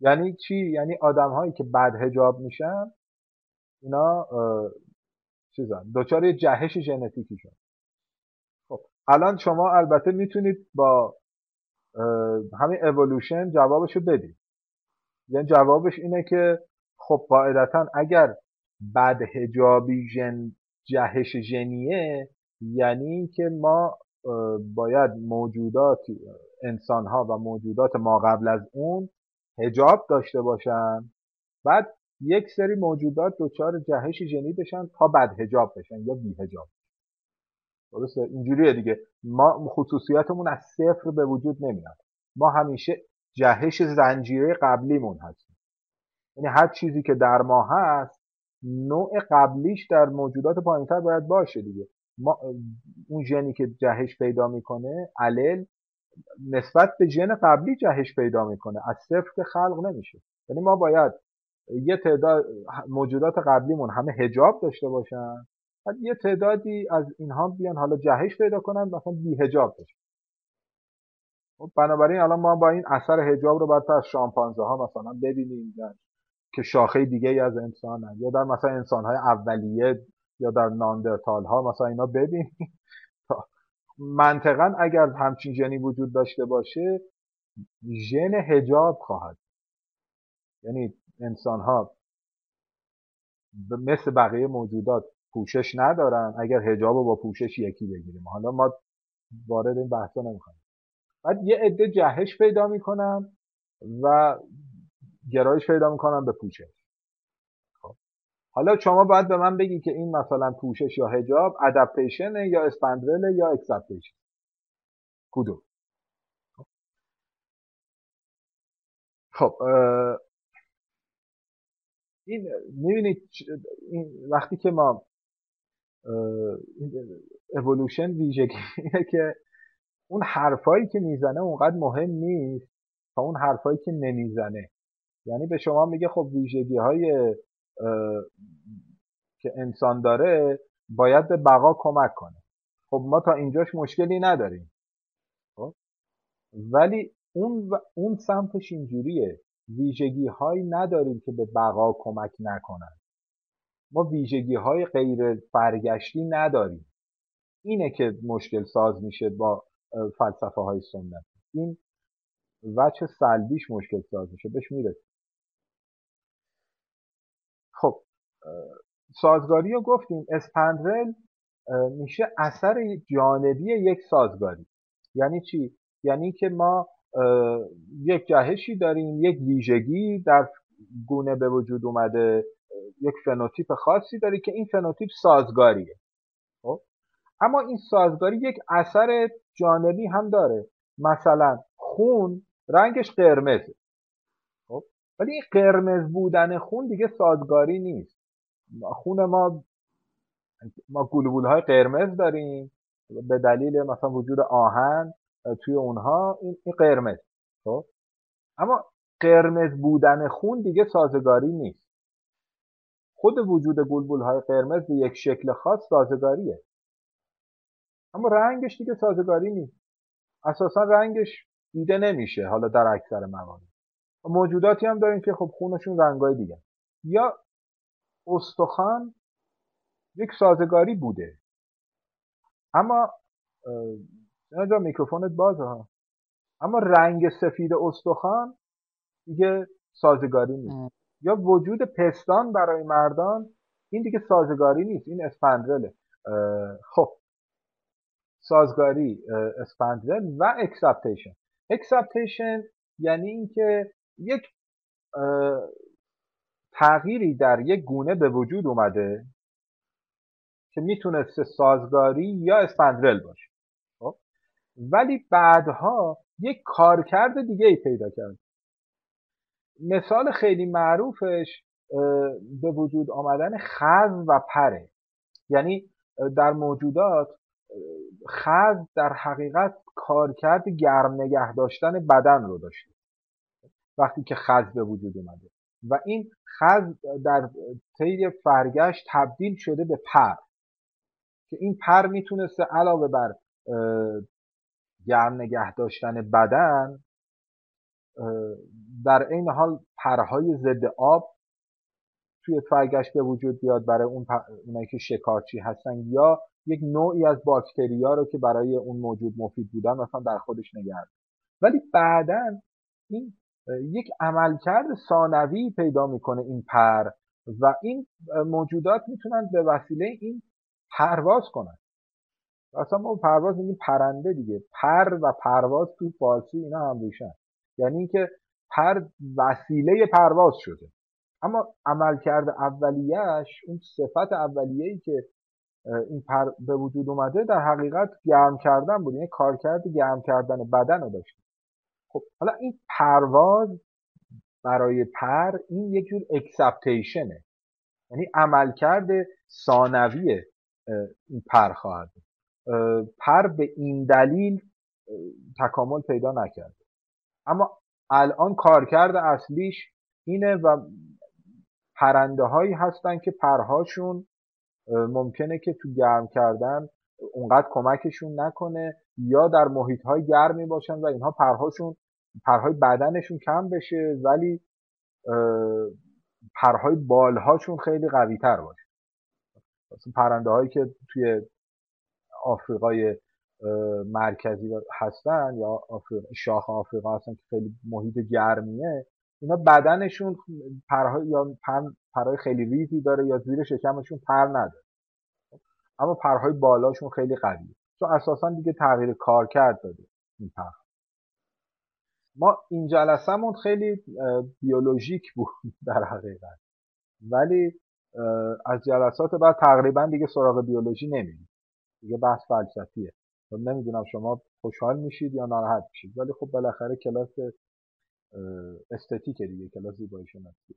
B: یعنی چی؟ یعنی آدم هایی که بدهجاب میشن اینا چیزن دچار جهش ژنتیکی شد خب الان شما البته می‌تونید با همین اولوشن جوابشو بدید. یعنی جوابش اینه که خب قاعدتا اگر بدهجابی ژن جهش ژنیه یعنی اینکه ما باید موجودات انسان ها و موجودات ما قبل از اون هجاب داشته باشن بعد یک سری موجودات دچار جهش ژنی بشن تا بد هجاب بشن یا بی هجاب درسته؟ اینجوریه دیگه. ما خصوصیاتمون از صفر به وجود نمیاد. ما همیشه جهش زنجیره قبلیمون هستیم یعنی هر چیزی که در ما هست نوع قبلیش در موجودات پایینتر باید باشه دیگه. ما اون ژنی که جهش پیدا می‌کنه علل نسبت به ژن قبلی جهش پیدا می‌کنه. از صفر که خلق نمیشه. یعنی ما باید یه تعداد موجودات قبلیمون همه هجاب داشته باشن بعد یه تعدادی از اینها بیان حالا جهش پیدا کنن مثلا بی هجاب بشن بنابراین الان ما با این اثر هجاب رو باید از شامپانزه ها مثلا ببینیم که شاخه دیگه ای از انسان یا در مثلا انسان های اولیه یا در ناندرتال ها مثلا اینا ببینیم. منطقا اگر همچین ژنی وجود داشته باشه ژن هجاب خواهد. یعنی انسان ها مثل بقیه موجودات پوشش ندارن اگر هجاب رو با پوشش یکی بگیریم. حالا ما وارد این بحثا نمی‌خوایم بعد یه عده جهش پیدا می‌کنن و گرایش پیدا می‌کنن به پوشش. خب. حالا شما باید به من بگی که این مثلا پوشش یا حجاب adaptation یا spandrel یا exaptation کدوم؟ خب این می‌بینید این وقتی که ما اولوشن ویژگی اینه که اون حرفایی که می‌زنه اونقدر مهم نیست تا اون حرفایی که نمی‌زنه. یعنی به شما میگه خب ویژگی های که انسان داره باید به بقا کمک کنه. خب ما تا اینجاش مشکلی نداریم. خب؟ ولی اون, اون سمتش اینجوریه. ویژگی هایی نداریم که به بقا کمک نکنن. ما ویژگی های غیر فرگشتی نداریم. اینه که مشکل ساز میشه با فلسفه های سنت این وچه سلبیش مشکل ساز میشه. بهش می‌رسیم. خب سازگاری رو گفتیم. اسپندرل میشه اثر جانبی یک سازگاری. یعنی چی؟ یعنی که ما یک جهشی داریم یک ویژگی در گونه به وجود اومده یک فنوتیپ خاصی داره که این فنوتیپ سازگاریه؟ اما این سازگاری یک اثر جانبی هم داره. مثلا خون رنگش قرمزه. خب؟ ولی این قرمز بودن خون دیگه سازگاری نیست. خون ما ما گلوبول های قرمز داریم. به دلیل مثلا وجود آهن توی اونها این, قرمز. خب؟ اما قرمز بودن خون دیگه سازگاری نیست. خود وجود گلبول های قرمز به یک شکل خاص سازگاریه. اما رنگش دیگه سازگاری نیست. اساسا رنگش دیده نمیشه حالا در اکثر موارد موجوداتی هم داریم که خب خونشون رنگای دیگه. یا استخوان یک سازگاری بوده. اما اینجا میکروفونت بازه ها. اما رنگ سفید استخوان دیگه سازگاری نیست. یا وجود پستان برای مردان این دیگه سازگاری نیست. این spandrel ه. خب سازگاری spandrel و exaptation exaptation یعنی اینکه یک تغییری در یک گونه به وجود اومده که می‌تونسته سازگاری یا اسپندرل باشه. خب؟ ولی بعدها یک کارکرد دیگه ای پیدا کرد. مثال خیلی معروفش به وجود آمدن خز و پره. یعنی در موجودات خز در حقیقت کارکرد گرم نگه داشتن بدن رو داشته وقتی که خز به وجود اومده. و این خز در طی فرگشت تبدیل شده به پر. که این پر می‌تونسته علاوه بر گرم نگه داشتن بدن در این حال پرهای ضد آب توی فرگشت به وجود بیاد برای اون اونایی که شکارچی هستن یا یک نوعی از باکتریا رو که برای اون موجود مفید بودن مثلا در خودش نگرد. ولی بعدا این یک عملکرد ثانوی پیدا می‌کنه این پر و این موجودات می‌تونن به وسیله این پرواز کنن. اصلا ما پرواز میگیم پرنده دیگه. پر و پرواز تو فارسی اینا هم ریشن. یعنی اینکه پر وسیله پرواز شده. اما عملکرد اولیهش اون صفت اولیه‌ای که این پر به وجود اومده در حقیقت گرم کردن بود. یعنی کارکرد گرم کردن بدن رو داشته خب حالا این پرواز برای پر این یک جور اکسپتیشنه یعنی عملکرد ثانوی این پر خواهد پر به این دلیل تکامل پیدا نکرده. اما الان کارکرد اصلیش اینه و پرنده هایی هستن که پرهاشون ممکنه که تو گرم کردن اونقدر کمکشون نکنه یا در محیط های گرمی باشن و اینها پرهاشون پرهای بدنشون کم بشه ولی پرهای بالهاشون خیلی قوی تر باشه. پرنده هایی که توی آفریقای مرکزی هستن یا آفریقا شاخ آفریقا هستن که خیلی محیط گرمیه اینا بدنشون پرهای یا پرهای خیلی ریزی داره یا زیر شکمشون پر نداره. اما پرهای بالاشون خیلی قویه. چون اساسا دیگه تغییر کار کرد داده این پر. ما این جلسهمون خیلی بیولوژیک بود در حقیقت. ولی از جلسات بعد تقریبا دیگه سراغ بیولوژی نمیریم. دیگه بحث فلسفیه. نمی‌دونم شما خوشحال میشید یا ناراحت میشید. ولی خب بالاخره کلاس استتیک دیگه کلاس زیبایی شناسی